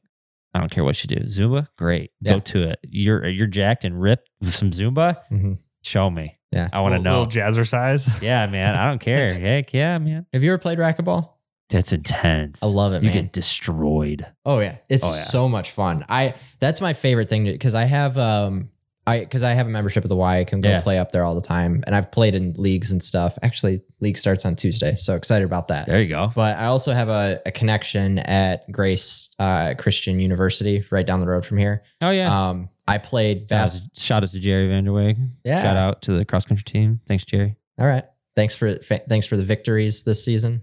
I don't care what you do. Zumba, great. Yeah. Go to it. You're you're jacked and ripped with some Zumba. Mhm. Show me. Yeah. I want to Little- know. Little jazzercise. yeah, man. I don't care. Heck yeah, man. Have you ever played racquetball? That's intense. I love it, You man. get destroyed. Oh yeah, it's Oh, yeah. so much fun. I that's my favorite thing because I have um I because I have a membership at the Y. I can go Yeah. play up there all the time, and I've played in leagues and stuff. Actually, league starts on Tuesday, so excited about that. There you go. But I also have a, a connection at Grace uh, Christian University, right down the road from here. Oh yeah. Um, I played shout, out bas- to, shout out to Jerry Vanderweg. Yeah. Shout out to the cross country team. Thanks, Jerry. All right, thanks for fa- thanks for the victories this season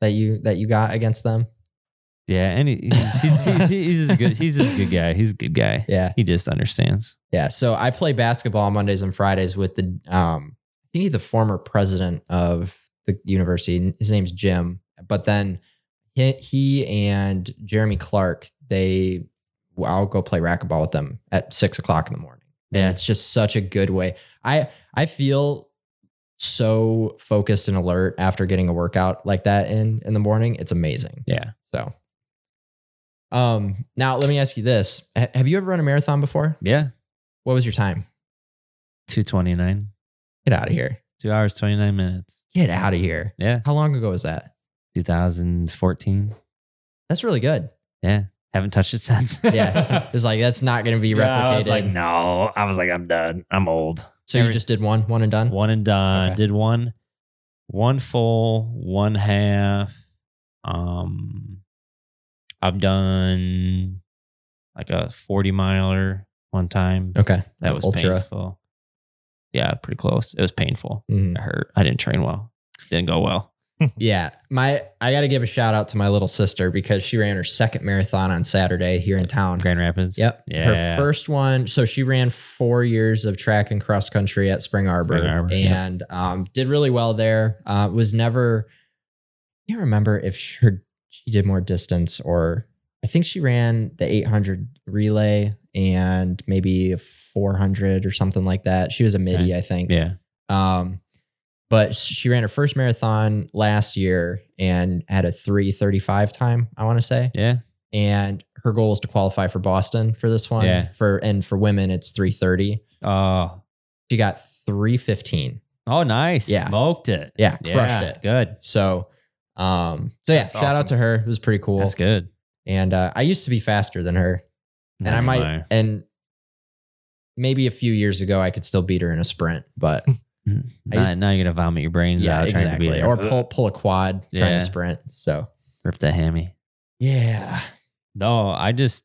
that you that you got against them. Yeah, and he- he's he's, he's, he's, a good he's a good guy. He's a good guy. Yeah, He just understands. Yeah, so I play basketball Mondays and Fridays with the um I think he's the former president of the university. His name's Jim. But then he, he and Jeremy Clark, they I'll go play racquetball with them at six o'clock in the morning. And it's just such a good way. I I feel so focused and alert after getting a workout like that in in the morning. It's amazing. Yeah. So um now let me ask you this. Ha- Have you ever run a marathon before? Yeah. What was your time? Two twenty nine. Get out of here. Two hours twenty nine minutes. Get out of here. Yeah. How long ago was that? 2014. That's really good. Yeah. Haven't touched it since. Yeah. It's like that's not going to be replicated. I was like, no. I was like, I'm done. I'm old. so you just did one, one and done. One and done. Okay. Did one, one full, one half. Um, I've done like a 40 miler one time. Okay, That was ultra. painful. Yeah, pretty close. It was painful. Mhm. It hurt. I didn't train well. Didn't go well. Yeah, my I got to give a shout out to my little sister because she ran her second marathon on Saturday here in town. Grand Rapids. Yep. Yeah. Her first one. So she ran four years of track and cross country at Spring Arbor, Spring Arbor, and um, did really well there. Uh, was never. I can't remember if she, she did more distance or I think she ran the 800 relay and maybe a 400 or something like that. She was a midi, I think. Yeah. Um, but she ran her first marathon last year and had a 335 time, I want to say. Yeah. And her goal is to qualify for Boston for this one. Yeah. For and for women, it's 330. Oh. She got 315. Oh, nice. Yeah. Smoked it. Yeah, crushed Yeah, it. Good. So um, so yeah, That's shout awesome. out to her. It was pretty cool. That's good. And uh, I used to be faster than her. And I might anymore. and maybe a few years ago I could still beat her in a sprint, but Mm-hmm. Now, used- now you're gonna vomit your brains yeah, out trying to exactly. be Or pull pull a quad trying Yeah. to sprint. So rip that hammy. yeah. No, I just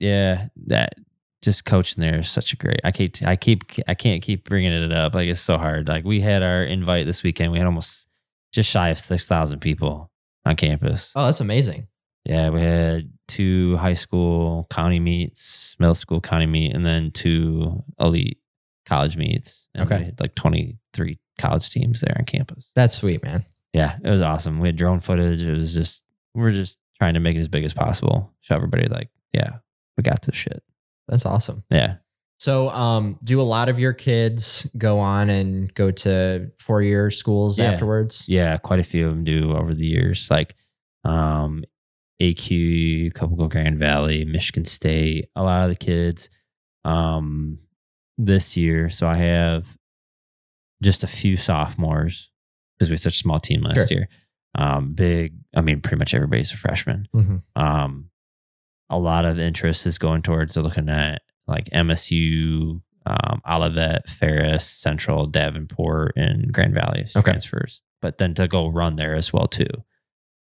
yeah that just coaching there is such a great. I keep I keep I can't keep bringing it up. Like it's so hard. Like we had our invite this weekend. We had almost just shy of six thousand people on campus. Oh, that's amazing. Yeah, we had two high school county meets, middle school county meet, and then two elite college meets. And Okay. we had like twenty three college teams there on campus. That's sweet, man. Yeah, it was awesome. We had drone footage. It was just we're just trying to make it as big as possible. Show everybody like, yeah, we got this shit. That's awesome. Yeah. So, um, do a lot of your kids go on and go to four year schools Yeah. afterwards? Yeah, quite a few of them do over the years. Like um AQ, a couple go Grand Valley, Michigan State, a lot of the kids um this year. So I have just a few sophomores because we had such a small team last Sure. year. Um big I mean pretty much everybody's a freshman. Mm-hmm. um, a lot of interest is going towards looking at like MSU, um, Olivet, Ferris, Central, Davenport, and Grand Valley Okay. transfers. But then to go run there as well too.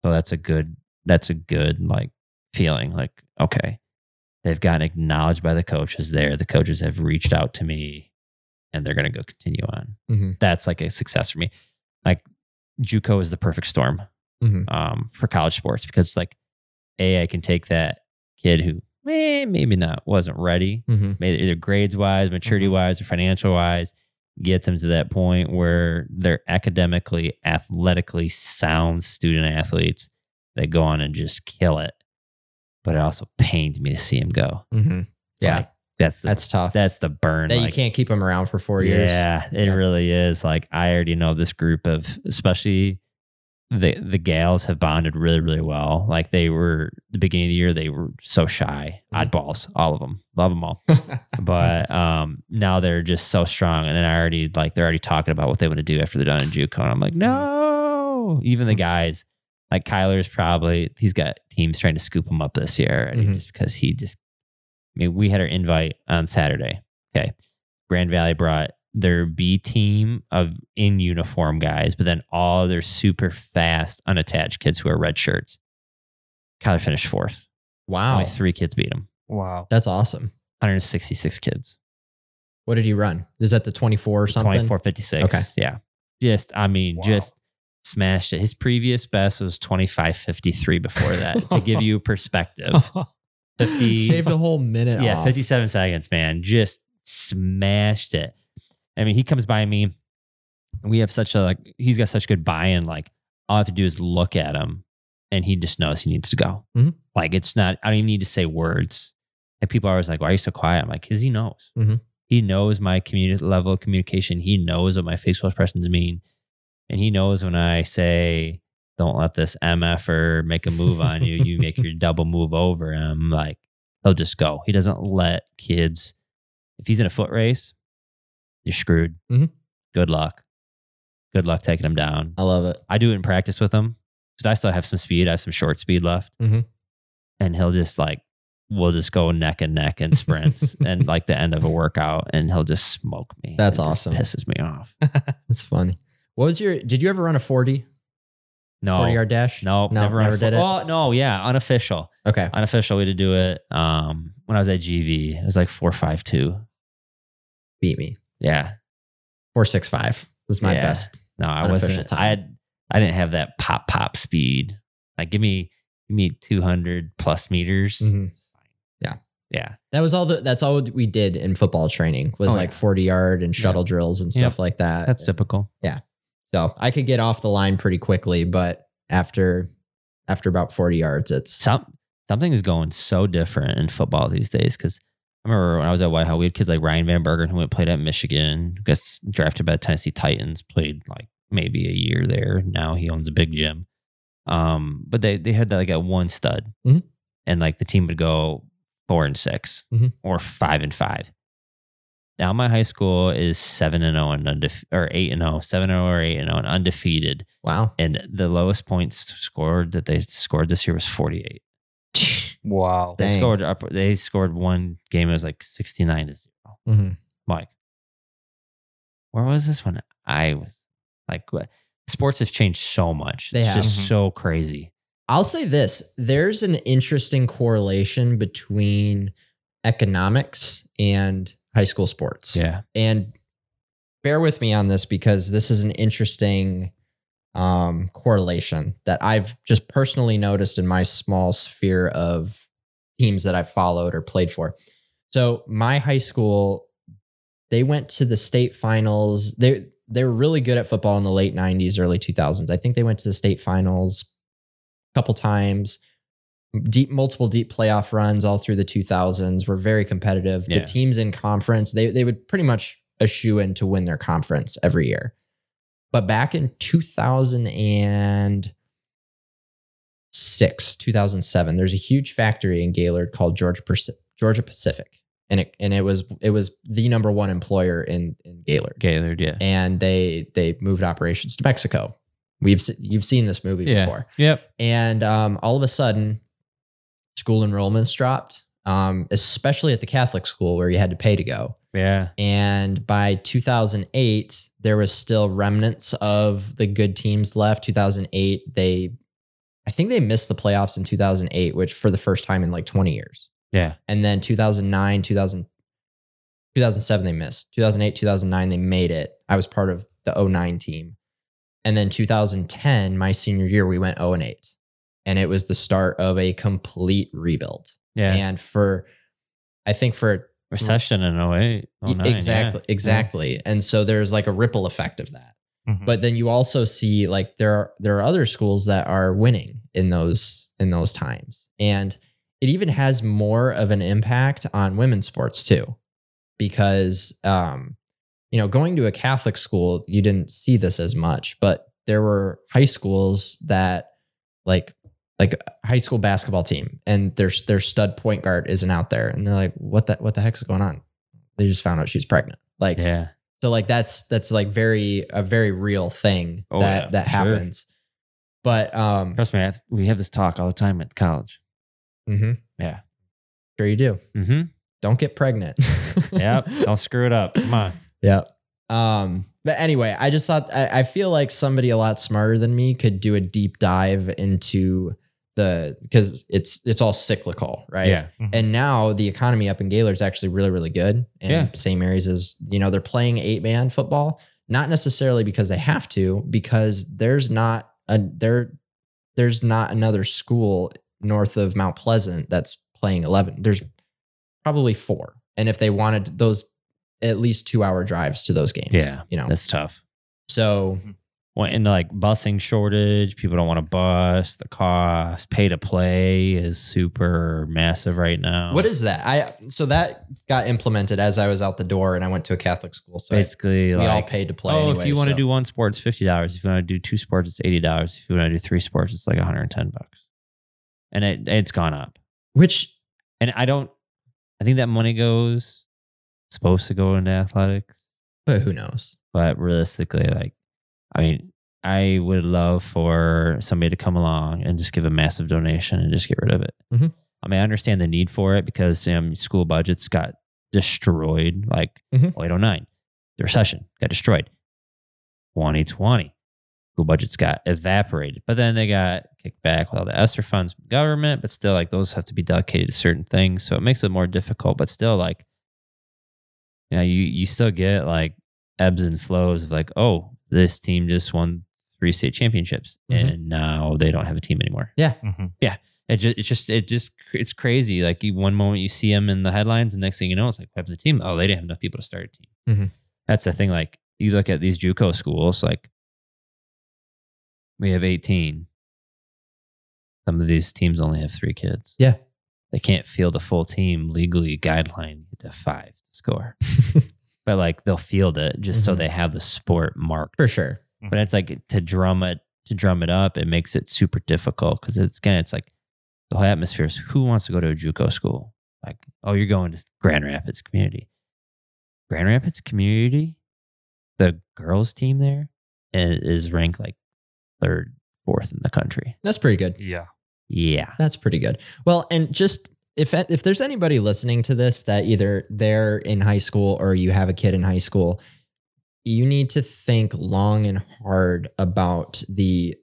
So that's a good. That's a good like feeling. Like okay, they've gotten acknowledged by the coaches there. The coaches have reached out to me, and they're going to go continue on. Mhm. That's like a success for me. Like JUCO is the perfect storm Mhm. um, for college sports because it's like, a I can take that kid who eh, maybe not wasn't ready, Mm-hmm. maybe either grades wise, maturity wise, or financial wise, get them to that point where they're academically, athletically sound student athletes that go on and just kill it. But it also pains me to see him go. Mm-hmm. Yeah, Like, that's the that's tough. that's the burn. that you can't keep them around for four years. yeah, it Yeah. really is. Like I already know this group of, especially the the gals have bonded really really well. Like they were the beginning of the year, they were so shy, Mhm. oddballs, all of them, love them all. but um, now they're just so strong, and then I already like they're already talking about what they want to do after they're done in JUCO. And I'm like, no. Even the guys, like Kyler's probably he's got teams trying to scoop him up this year, and Mhm. just because he just. I mean, we had our invite on Saturday. Okay, Grand Valley brought their B team of in uniform guys, but then all their super fast unattached kids who are red shirts. Kyler finished fourth. wow, Only three kids beat him. Wow. that's awesome. 166 kids. What did he run? Is that the twenty four or something? 2456. Okay. Yeah. Just, I mean, Wow. just smashed it. His previous best was 2553 before that to give you perspective. 50, Shaved a whole minute. yeah, off. 57 seconds, man. Just smashed it. I mean, he comes by me. And We have such a, like, he's got such good buy in. Like, all I have to do is look at him and he just knows he needs to go. Mhm. Like, it's not, I don't even need to say words. And people are always like, why are you so quiet? I'm like, because he knows. Mhm. He knows my community level of communication. He knows what my facial expressions mean. And he knows when I say, don't let this MF make a move on you, you make your double move over him. Like, he'll just go. He doesn't let kids, if he's in a foot race, you're screwed. Mhm. Good luck. Good luck taking him down. I love it. I do it in practice with him because I still have some speed. I have some short speed left. Mhm. And he'll just like we'll just go neck and neck in sprints and like the end of a workout, and he'll just smoke me. That's It awesome. pisses me off. That's funny. What was your? Did you ever run a 40? No, 40 yard dash? no, no, never, never did it. Oh no, yeah, unofficial, Okay. unofficial way to do it. Um, when I was at GV, it was like four five two. Beat me. Yeah, 465 was my Yeah. best. no, I wasn't. time. I had, I didn't have that pop pop speed. Like, give me, give me two hundred plus meters. Mhm. Yeah, That was all the, that's all we did in football training was Oh, like yeah. 40 yard and shuttle drills and Yeah. stuff like that. that's typical. So I could get off the line pretty quickly, but after after about 40 yards, it's some something is going so different in football these days. Because I remember when I was at Whitehall, we had kids like Ryan Van Bergen who went played at Michigan, gets drafted by the Tennessee Titans, played like maybe a year there. Now he owns a big gym. Um, but they they had that like at one stud, Mhm. and like the team would go four and 6 Mhm. or five and five. Now my high school is seven and zero and undefeated, or eight and zero, seven and zero or eight and zero and undefeated. wow. And the lowest points scored that they scored this year was forty eight. Wow. They Dang. scored up. They scored one game. It was like sixty nine to zero. Mhm. Like, where was this when I was like? What? Sports have changed so much. They it's have. just Mhm. so crazy. I'll say this there's an interesting correlation between economics and high school sports. Yeah. And bear with me on this because this is an interesting um, correlation that I've just personally noticed in my small sphere of teams that I've followed or played for. So my high school, they went to the state finals. They they were really good at football in the late 90s, early 2000s. I think they went to the state finals a couple times. Deep multiple deep playoff runs all through the 2000s were very competitive. Yeah. The teams in conference, they they would pretty much a shoe in to win their conference every year. But back in 2006, 2007, there's a huge factory in Gaylord called Georgia Georgia Pacific. And it and it was it was the number one employer in in Gaylord. Gaylord. Yeah. And they they moved operations to Mexico. We've you've seen this movie Yeah. before. Yep. And um, all of a sudden, school enrollments dropped, um, especially at the Catholic school where you had to pay to go. Yeah. And by 2008, there was still remnants of the good teams left. 2008, they, I think they missed the playoffs in 2008, which for the first time in like 20 years. Yeah. And then 2009, 2000, 2007, they missed. 2008, 2009, they made it. I was part of the 09 team. And then 2010, my senior year, we went 0 and 8. And it was the start of a complete rebuild. Yeah. And for, I think for Recession in 08. Y- 09, exactly yeah. exactly and so there's like a ripple effect of that Mhm. but then you also see like there are there are other schools that are winning in those in those times and it even has more of an impact on women's sports too because um you know going to a catholic school you didn't see this as much but there were high schools that like like high school basketball team and their their stud point guard isn't out there and they're like what the what the heck's going on they just found out she's pregnant like Yeah. so like that's that's like very a very real thing Oh, that yeah, that for sure. happens. But um Trust me, I, we have this talk all the time at college. mm-hmm Yeah. sure you do. Mm-hmm. Don't get pregnant. Yep. Don't screw it up. Come on. Yep. Um but anyway, I just thought I, I feel like somebody a lot smarter than me could do a deep dive into the because it's it's all cyclical, right? Yeah. Mm-hmm. And now the economy up in Gaylord is actually really, really good. And Yeah. same areas as, you know, they're playing eight man football, not necessarily because they have to, because there's not a there there's not another school north of Mount Pleasant that's playing 11. There's probably four. And if they wanted those at least two hour drives to those games, Yeah. you know, That's tough. so mm-hmm. Went into like busing shortage. People don't want to bus. The cost, pay to play is super massive right now. what is that? I, so that got implemented as I was out the door and I went to a Catholic school. So I- basically we like all paid to play. oh, anyway, if you want to so- do one sport, it's fifty dollars. If you want to do two sports, it's eighty dollars. If you want to do three sports, it's like one hundred and ten bucks. And it it's gone up. which And I don't. I think that money goes supposed to go into athletics, but who knows? but realistically, like, I mean, I would love for somebody to come along and just give a massive donation and just get rid of it. Mhm. I mean, I understand the need for it because um, school budgets got destroyed. Like Mhm. 0809, the recession got destroyed. 2020, school budgets got evaporated, but then they got kicked back with all the ESSER funds from government. But still, like those have to be dedicated to certain things, so it makes it more difficult. But still, like, you know, you you still get like ebbs and flows of like, oh, this team just won three state championships, Mhm. and now they don't have a team anymore. Mhm. Yeah. It just, it's just, it just, it's crazy. Like you, one moment you see them in the headlines, and next thing you know, it's like, what happened to the team? Oh, they didn't have enough people to start a team. Mhm. That's the thing. Like you look at these JUCO schools, like we have 18. Some of these teams only have three kids. Yeah. They can't field a full team legally guideline. You get to have five to score. but like they'll field it just so Mhm. they have the sport marked For sure. but it's like to drum it to drum it up it makes it super difficult because it's again it's like the whole atmosphere is who wants to go to a juco school like oh you're going to grand rapids community grand rapids community the girls team there is ranked like third fourth in the country That's pretty good. Yeah. yeah That's pretty good. Well, and just if if there's anybody listening to this that either they're in high school or you have a kid in high school, you need to think long and hard about the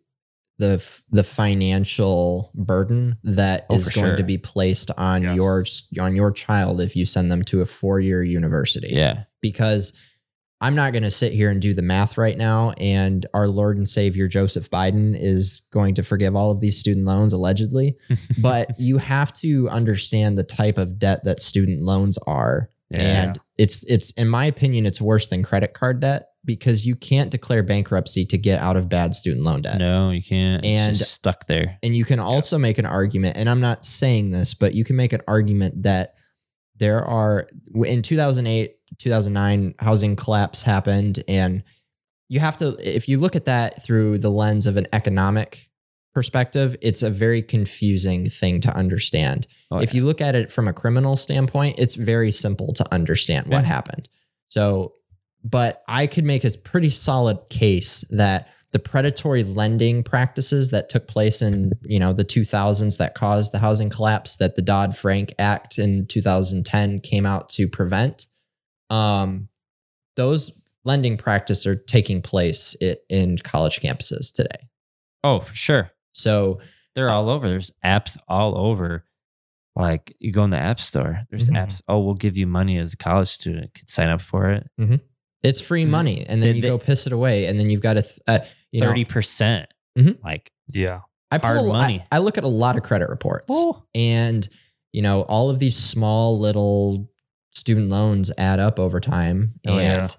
the the financial burden that Oh, is going sure. to be placed on Yes. your on your child if you send them to a four-year university yeah because I'm not going to sit here and do the math right now. And our Lord and Savior Joseph Biden is going to forgive all of these student loans allegedly. but you have to understand the type of debt that student loans are. yeah And it's it's in my opinion, it's worse than credit card debt because you can't declare bankruptcy to get out of bad student loan debt. no you can't it's And- just stuck there And you can also make an argument, and I'm not saying this, but you can make an argument that there are in 2008, 2009, housing collapse happened, and you have to, if you look at that through the lens of an economic perspective, it's a very confusing thing to understand. Oh, if yeah. you look at it from a criminal standpoint, it's very simple to understand what happened. So, but I could make a pretty solid case that the predatory lending practices that took place in you know the 2000s that caused the housing collapse that the Dodd Frank Act in 2010 came out to prevent, um, those lending practices are taking place i- in college campuses today. oh for sure So They're all over. There's apps all over. Like you go in the app store, there's Mhm. apps. Oh, we'll give you money as a college student. Could sign up for it. it's free Mhm. money, and then They- you they- go piss it away, and then you've got to, th- uh, you Thirty percent. Mhm. Like Yeah. I pull hard a- I- money. I, look at a lot of credit reports, oh, and you know, all of these small little student loans add up over time, Oh, yeah. and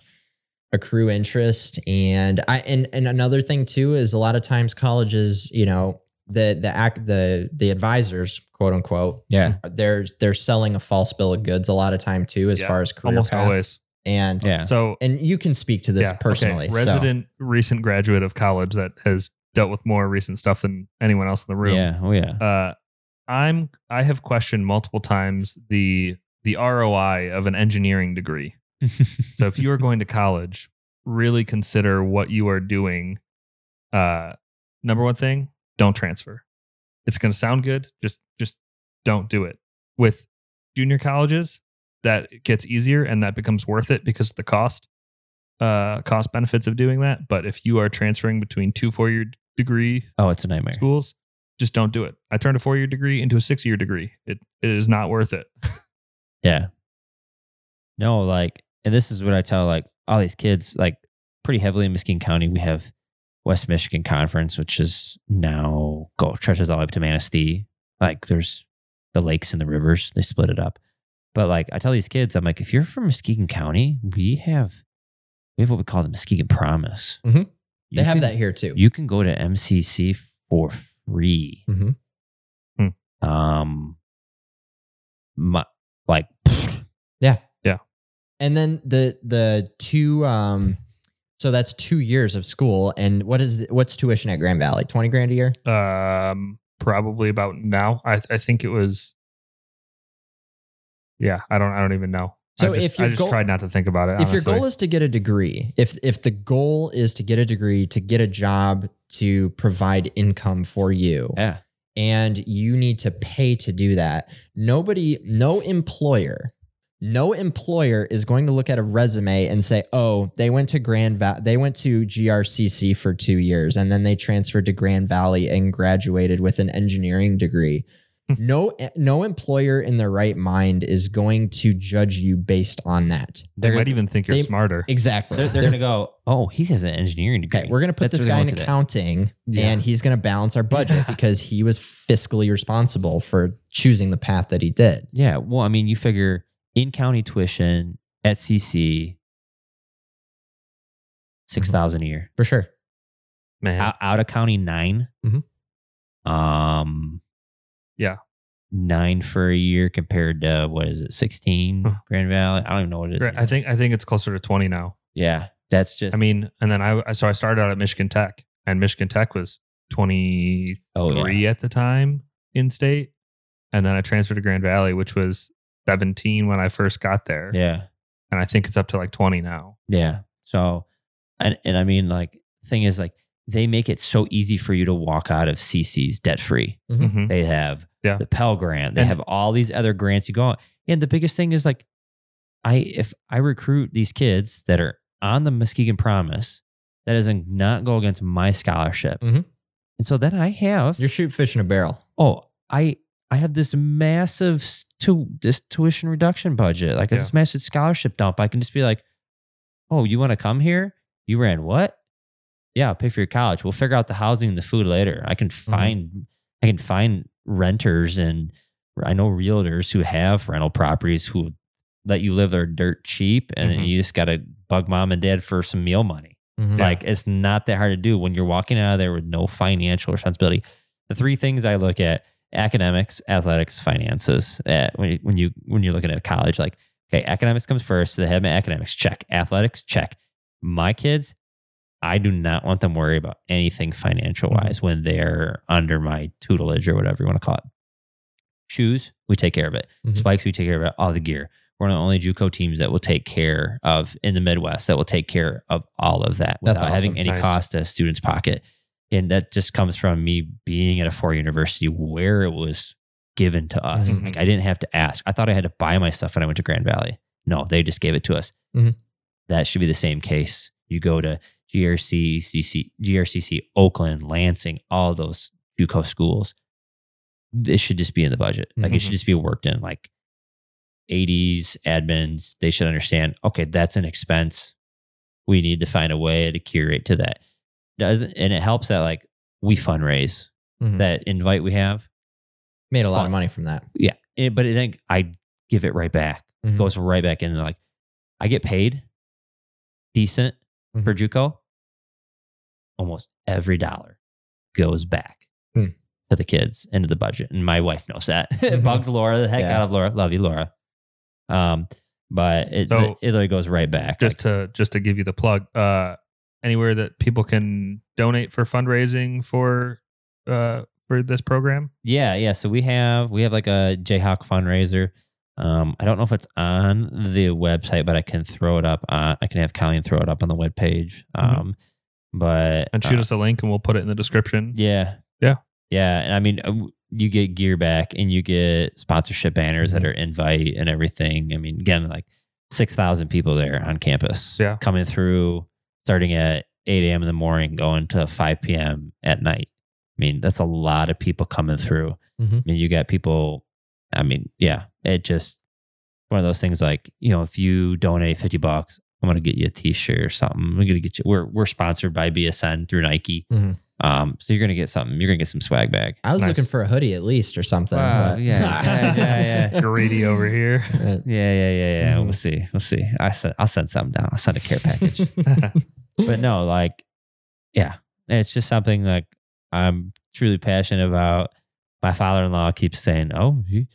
accrue interest. And I and and another thing too is a lot of times colleges, you know, the the act the the advisors, quote unquote, yeah, they're they're selling a false bill of goods a lot of time too, as Yeah, far as career Almost paths. always. And yeah. So and you can speak to this yeah, okay. personally. so- Resident recent graduate of college that has dealt with more recent stuff than anyone else in the room. Yeah. Oh yeah. uh, I'm I have questioned multiple times the the ROI of an engineering degree. So if you are going to college, really consider what you are doing. Uh, number one thing, don't transfer. It's going to sound good. Just just don't do it. With junior colleges, that gets easier and that becomes worth it because of the cost uh cost benefits of doing that. But if you are transferring between two four year degree oh, it's a nightmare. schools, just don't do it. I turned a four year degree into a six year degree. It it is not worth it. Yeah. No, like, and this is what I tell like all these kids, like pretty heavily in Muskegon County, we have West Michigan Conference, which is now go stretches all the way up to Manistee. Like there's the lakes and the rivers, they split it up. But like I tell these kids, I'm like, if you're from Muskegon County, we have we have what we call the Muskegon Promise. Mhm. They have can- that here too. You can go to MCC for free. Mhm. Um, my, like yeah, yeah. And then the the two um so that's two years of school. And what is what's tuition at Grand Valley? Twenty grand a year? Um, probably about now. I I think it was. Yeah, I don't. I don't even know. So I just, if your I just goal- tried not to think about it. If your goal is to get a degree, if if the goal is to get a degree to get a job to provide income for you, yeah, and you need to pay to do that. Nobody, no employer, no employer is going to look at a resume and say, "Oh, they went to Grand Valley, they went to GRCC for 2 years and then they transferred to Grand Valley and graduated with an engineering degree." No no employer in their right mind is going to judge you based on that. They They're, might even think you're they- smarter. Exactly. they're, they're going to go, oh, he has an engineering degree. Okay, we're gonna put That's this guy in accounting, Yeah. and he's gonna balance our budget because he was fiscally responsible for choosing the path that he did. Yeah. Well, I mean, you figure in county tuition at CC, 6000 a year. For sure. Man. Out, out of county 9 Mhm. Um, Yeah. nine for a year compared to what is it, 16 Huh. Grand Valley? I don't even know what it is. Right, I think I think it's closer to 20 now. yeah. That's just, I mean, and then I so I started out at Michigan Tech, and Michigan Tech was 23 oh, yeah. at the time in state, and then I transferred to Grand Valley, which was 17 when I first got there, Yeah. and I think it's up to like 20 now. Yeah. So, and and I mean, like, thing is, like, they make it so easy for you to walk out of CC's debt free. Mhm. Mhm. They have Yeah. the Pell Grant. They And- have all these other grants you go on. And the biggest thing is like, I if I recruit these kids that are on the Muskegon Promise, that doesn't not go against my scholarship. Mhm. And so then I have You're shoot fish in a barrel. oh I I have this massive s- tu- this tuition reduction budget, like Yeah. this massive scholarship dump. I can just be like, oh, you want to come here? You ran what? Yeah, I'll pay for your college. We'll figure out the housing and the food later. I can find I can find renters and I know realtors who have rental properties who let you live there dirt cheap, and then Mhm. you just got to bug mom and dad for some meal money. Mhm. Like it's not that hard to do when you're walking out of there with no financial responsibility. The three things I look at: academics, athletics, finances. Uh, when you, when you when you're looking at college, like okay, academics comes first. So they have my academics check, athletics check. My kids, I do not want them worry about anything financial wise when they're under my tutelage or whatever you want to call it. Shoes, we take care of it. Mhm. Spikes, we take care of it. All the gear. We're one of the only JUCO teams that will take care of in the Midwest that will take care of all of that That's without having any Nice. cost to a student's pocket. And that just comes from me being at a four university where it was given to us. Mhm. Like I didn't have to ask. I thought I had to buy my stuff when I went to Grand Valley. No, they just gave it to us. Mhm. That should be the same case. You go to GRC, CC, GRCC, Oakland, Lansing, all those JUCO schools. This should just be in the budget. Like it Mhm. should just be worked in. Like 80s admins, they should understand. Okay, that's an expense. We need to find a way to curate to that. Doesn't and it helps that like we fundraise Mhm. that invite we have. Made a lot fun. of money from that. Yeah, it, but then I give it right back. Mhm. Goes right back in. Like I get paid decent for JUCO. Almost every dollar goes back Hmm. to the kids into the budget, and my wife knows that. it Mhm. bugs Laura the heck Yeah. out of Laura. Love you, Laura. Um, but it So, it literally goes right back. Just to just to give you the plug, uh, anywhere that people can donate for fundraising for uh for this program. Yeah, yeah. So we have we have like a Jayhawk fundraiser. Um, I don't know if it's on the website, but I can throw it up. Uh, I can have Colleen throw it up on the webpage. Mhm. Um, but And shoot uh, us a link, and we'll put it in the description. Yeah, Yeah. yeah. And I mean, uh, you get gear back, and you get sponsorship banners that Mhm. are invite and everything. I mean, again, like six thousand people there on campus. Yeah. coming through, starting at eight a.m. in the morning, going to five p.m. at night. I mean, that's a lot of people coming through. Mhm. I mean, you got people. I mean, yeah, it just one of those things. Like you know, if you donate fifty bucks, I'm gonna get you a T-shirt or something. We're gonna get you. We're we're sponsored by BSN through Nike. Mhm. Um, so you're gonna get something. You're gonna get some swag bag. I was Nice. looking for a hoodie at least or something. Wow, but- yeah, yeah, yeah, yeah. Greedy over here. Yeah, yeah, yeah, yeah. Mhm. We'll see. We'll see. I send, I'll send something down. I'll send a care package. but no, like, yeah, it's just something like I'm truly passionate about. My father-in-law keeps saying, "Oh, you,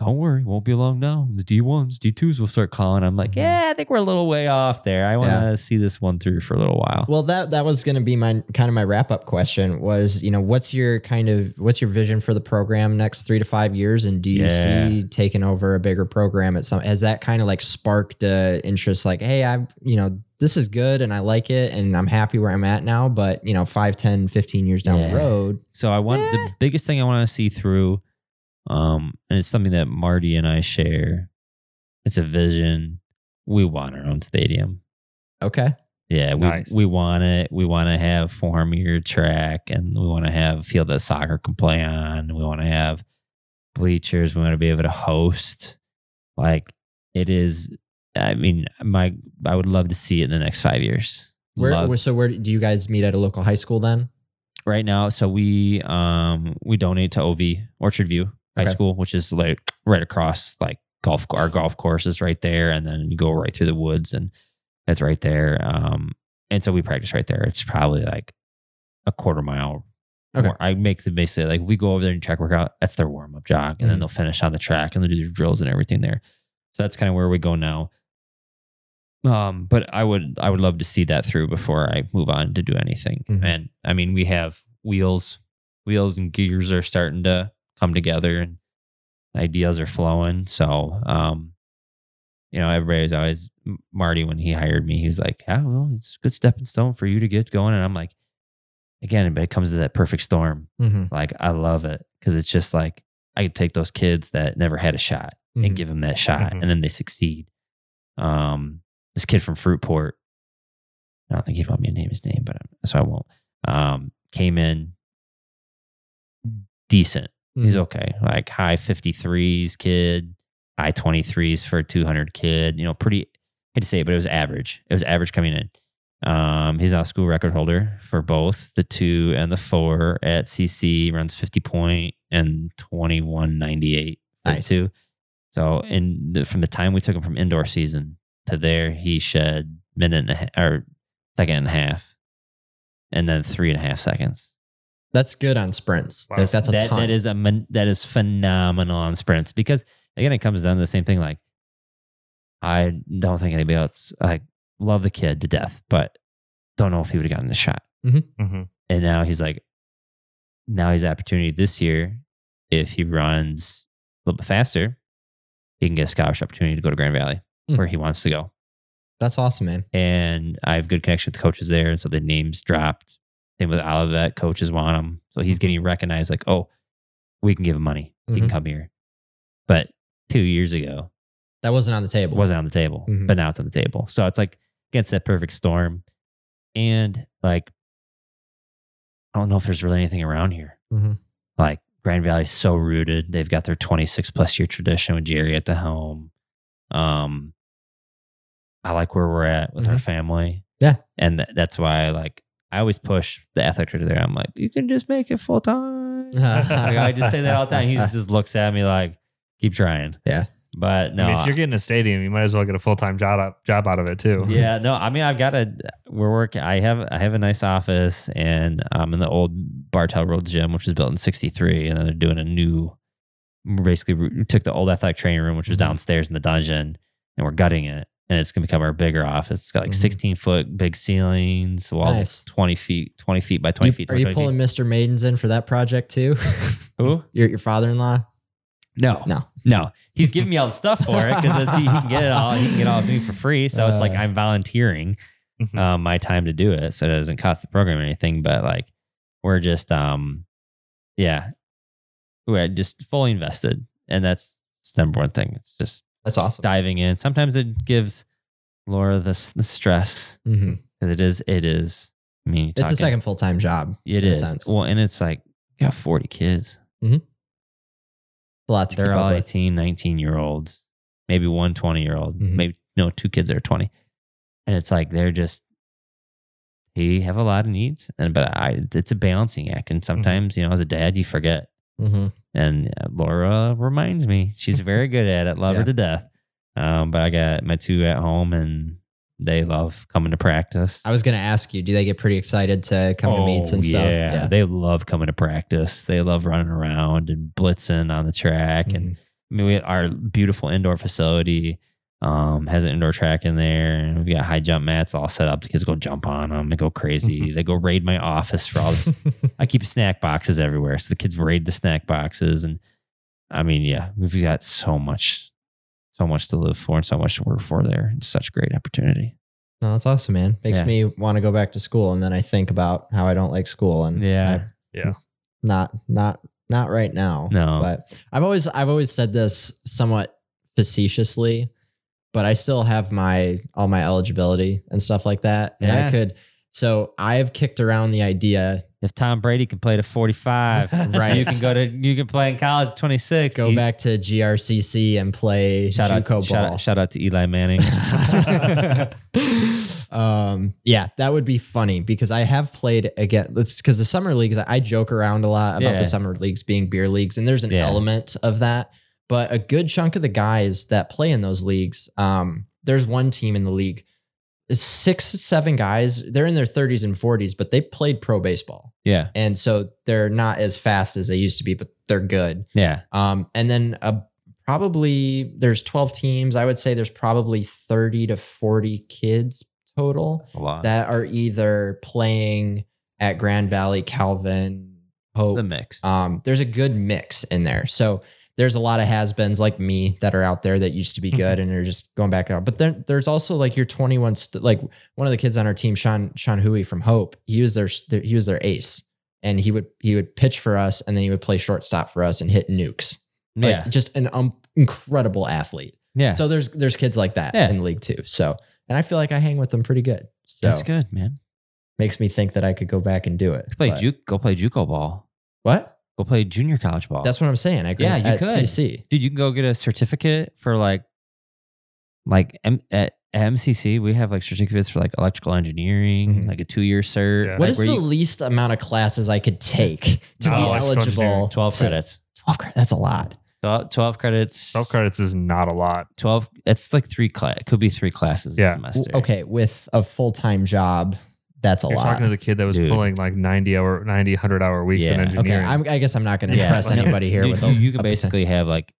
don't worry, won't be long now. The D ones, D twos will start calling." I'm like, Mhm. "Yeah, I think we're a little way off there. I want to see this one through for a little while." Well, that that was going to be my kind of my wrap up question was, you know, what's your kind of what's your vision for the program next three to five years, and do you Yeah. see taking over a bigger program at some? Has that kind of like sparked uh, interest? Like, hey, I've you know this is good and I like it and I'm happy where I'm at now. But, you know, 5, 10, 15 years down Yeah. the road, So I want Eh. the biggest thing I want to see through, um, and it's something that Marty and I share. It's a vision. We want our own stadium. okay. Yeah, we Nice. we want it. We want to have four meter track, and we want to have a field that soccer can play on. We want to have bleachers. We want to be able to host. Like it is. I mean, my I would love to see it in the next five years. Where, Love- so where do you guys meet at a local high school then? right now so we um we donate to ov orchard view high Okay. school which is like right across like golf our golf course is right there and then you go right through the woods and it's right there um and so we practice right there it's probably like a quarter mile Okay. Or i make the basically like we go over there and track workout that's their warm-up jog and then Mhm. they'll finish on the track and they'll do their drills and everything there so that's kind of where we go now um, but I would I would love to see that through before I move on to do anything. Mhm. And I mean, we have wheels, wheels and gears are starting to come together, and ideas are flowing. So, um, you know, everybody's always Marty when he hired me. He was like, "Yeah, well, it's a good stepping stone for you to get going." And I'm like, again, but it comes to that perfect storm. Mm-hmm. Like, I love it because it's just like I could take those kids that never had a shot Mhm. and give them that shot, Mhm. and then they succeed. Um, this kid from Fruitport, I don't think he'd want me to name his name, but so I won't. Um, came in decent. He's Mhm. okay, like high fifty threes kid, high twenty threes for a two hundred kid. You know, pretty. Hate to say it, but it was average. It was average coming in. Um, he's now school record holder for both the two and the four at CC. Runs fifty point and twenty one ninety eight. Nice. Two. So, in the, from the time we took him from indoor season to there, he shed minute and a half, or second and a half, and then three and a half seconds. That's good on sprints. Wow. That's, that's a that, ton. that is a that is phenomenal on sprints because again, it comes down to the same thing. Like, I don't think anybody else like love the kid to death, but don't know if he would have gotten the shot. Mm-hmm. And now he's like, now he's opportunity this year. If he runs a little bit faster, he can get a scholarship opportunity to go to Grand Valley Hmm. where he wants to go. That's awesome, man. And I have good connection with the coaches there. And so the names dropped. Same with Olivet, coaches want him. So he's getting recognized like, oh, we can give him money. He can Mhm. come here. But two years ago, That wasn't on the table. wasn't on the table, Mhm. but now it's on the table. So it's like against that perfect storm. And like, I don't know if there's really anything around here. Mhm. Like Grand Valley's so rooted. They've got their 26 plus year tradition with Jerry at the helm. Um, I like where we're at with our Mhm. family. Yeah. And th- that's why I like, I always push the athletic director there. I'm like, you can just make it full time. Like, I just say that all the time. He just looks at me like, keep trying. Yeah. But no, I mean, if you're getting a stadium, you might as well get a full time job out, job out of it too. yeah, no, I mean, I've got a, we're working, I have, I have a nice office and I'm in the old Bartel Road gym, which was built in 63. And then they're doing a new, basically we took the old athletic training room, which was Mhm. downstairs in the dungeon and we're gutting it. And it's going to become our bigger office. It's got like Mhm. 16 foot big ceilings, walls Nice. 20 feet, 20 feet by 20 You- feet. are you 20 feet. pulling Mr. Maidens in for that project too? Who? your your father in law? No, No. no. He's giving me all the stuff for it because he, he can get it all. He can get all of me for free. So it's like Uh. I'm volunteering Mhm. um, my time to do it, so it doesn't cost the program anything. But like we're just, um, yeah, we're just fully invested, and that's the number one thing. It's just That's awesome. diving in. Sometimes it gives Laura the the stress mm-hmm. because it is it is. I mean, It's a second full time job. It is well, and it's like you got 40 kids. Mm-hmm. a lot to they're keep all up with. 18 19 year olds maybe one 20 year old Mhm. maybe no two kids that are 20 and it's like they're just they have a lot of needs and but i it's a balancing act and mm-hmm. sometimes you know as a dad you forget hmm and uh, laura reminds me she's very good at it love Yeah. her to death um, but i got my two at home and they love coming to practice I was going to ask you, do they get pretty excited to come to meets and Oh, stuff? yeah. They love coming to practice. They love running around and blitzing on the track. And Mhm. I mean, we, have our beautiful indoor facility um, has an indoor track in there, and we've got high jump mats all set up. The kids go jump on them and go crazy. they go raid my office for all this. I keep snack boxes everywhere, so the kids raid the snack boxes. And I mean, yeah, we've got so much, so much to live for, and so much to work for there. It's such great opportunity. No, that's awesome, man. Makes Yeah. me want to go back to school, and then I think about how I don't like school, and Yeah. I- Yeah. not not not right now. No. but I've always I've always said this somewhat facetiously, but I still have my all my eligibility and stuff like that, and Yeah. I could. So I've kicked around the idea If Tom Brady can play to 45, Right. You can go to you can play in college at 26. go You- back to GRCC and play Shout out, to, shout, out, shout out to Eli Manning. um, yeah, that would be funny because I have played again. Let's because the summer leagues, I joke around a lot about Yeah. the summer leagues being beer leagues, and there's an Yeah. element of that. But a good chunk of the guys that play in those leagues, um, there's one team in the league, six, seven guys. They're in their 30s and 40s, but they played pro baseball, yeah, and so they're not as fast as they used to be, but they're good. yeah, Um, and then uh, probably there's 12 teams. I would say there's probably 30 to 40 kids total a lot. that are either playing at Grand Valley, Calvin, Hope. the mix. Um, there's a good mix in there. So there's a lot of has-beens like me that are out there that used to be good and are just going back out. But then there's also like your 21, st- like one of the kids on our team, Sean Sean Huey from Hope. He was their he was their ace, and he would he would pitch for us, and then he would play shortstop for us and hit nukes. Like, yeah, just an um, incredible athlete. yeah. So there's there's kids like that Yeah. in league too. So and I feel like I hang with them pretty good. So That's good, man. makes me think that I could go back and do it. Play But- juke. Go play JUCO ball. What? Go play junior college ball. That's what I'm saying. I could Yeah, you at could. CC. dude. You can go get a certificate for like, like M- at MCC. We have like certificates for like electrical engineering, Mhm. like a two year cert. Yeah. What like is the you- least amount of classes I could take to No, be eligible? twelve to- credits? 12 credits. That's a lot. 12, 12 credits. Self credits is not a lot. 12 it's like three class it could be three classes Yeah. a semester Okay, with a full time job, that's a You're lot. talking to the kid that was Dude. pulling like 90 hour, 90, 100 hour weeks in Yeah. okay, engineering. I'm, I guess I'm not going to Yeah. impress anybody here you, with you, a, you can a percent- basically have like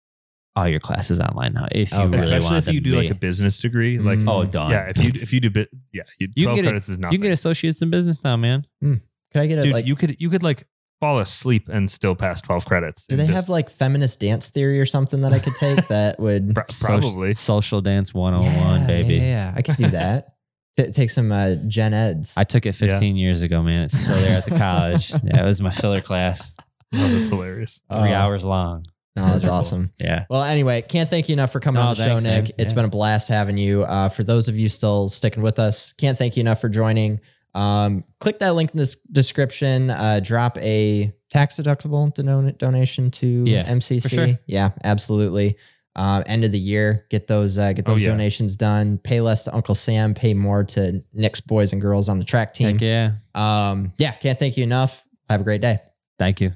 all your classes online now if you Okay. really Especially want if them you to do like be. a business degree. Like, Mm. oh done yeah, if you if you do bit, yeah, you, You 12 can get credits is nothing. you can get associates in business now man Could I get a Dude, like? you could you could like fall asleep and still pass 12 credits. do they and have like feminist dance theory or something that I could take that would? Pro- Soci- probably? social dance 101 Yeah, baby Yeah, yeah, I could do that. T- take some uh, gen eds. i took it 15 years ago man it's still there at the college yeah it was my filler class Oh, that's hilarious. three Uh, hours long Oh, that's Miserable. awesome. yeah Well, anyway, can't thank you enough for coming No, on the thanks, show, man. Nick. It's Yeah. been a blast having you. Uh, for those of you still sticking with us, can't thank you enough for joining. Um, click that link in this description. Uh, drop a tax deductible don- donation to Yeah, MCC. for sure. Yeah, absolutely. Uh, end of the year, get those uh, get Oh, those yeah. donations done. Pay less to Uncle Sam. Pay more to Nick's boys and girls on the track team. Heck yeah Um, yeah, can't thank you enough. Have a great day. thank you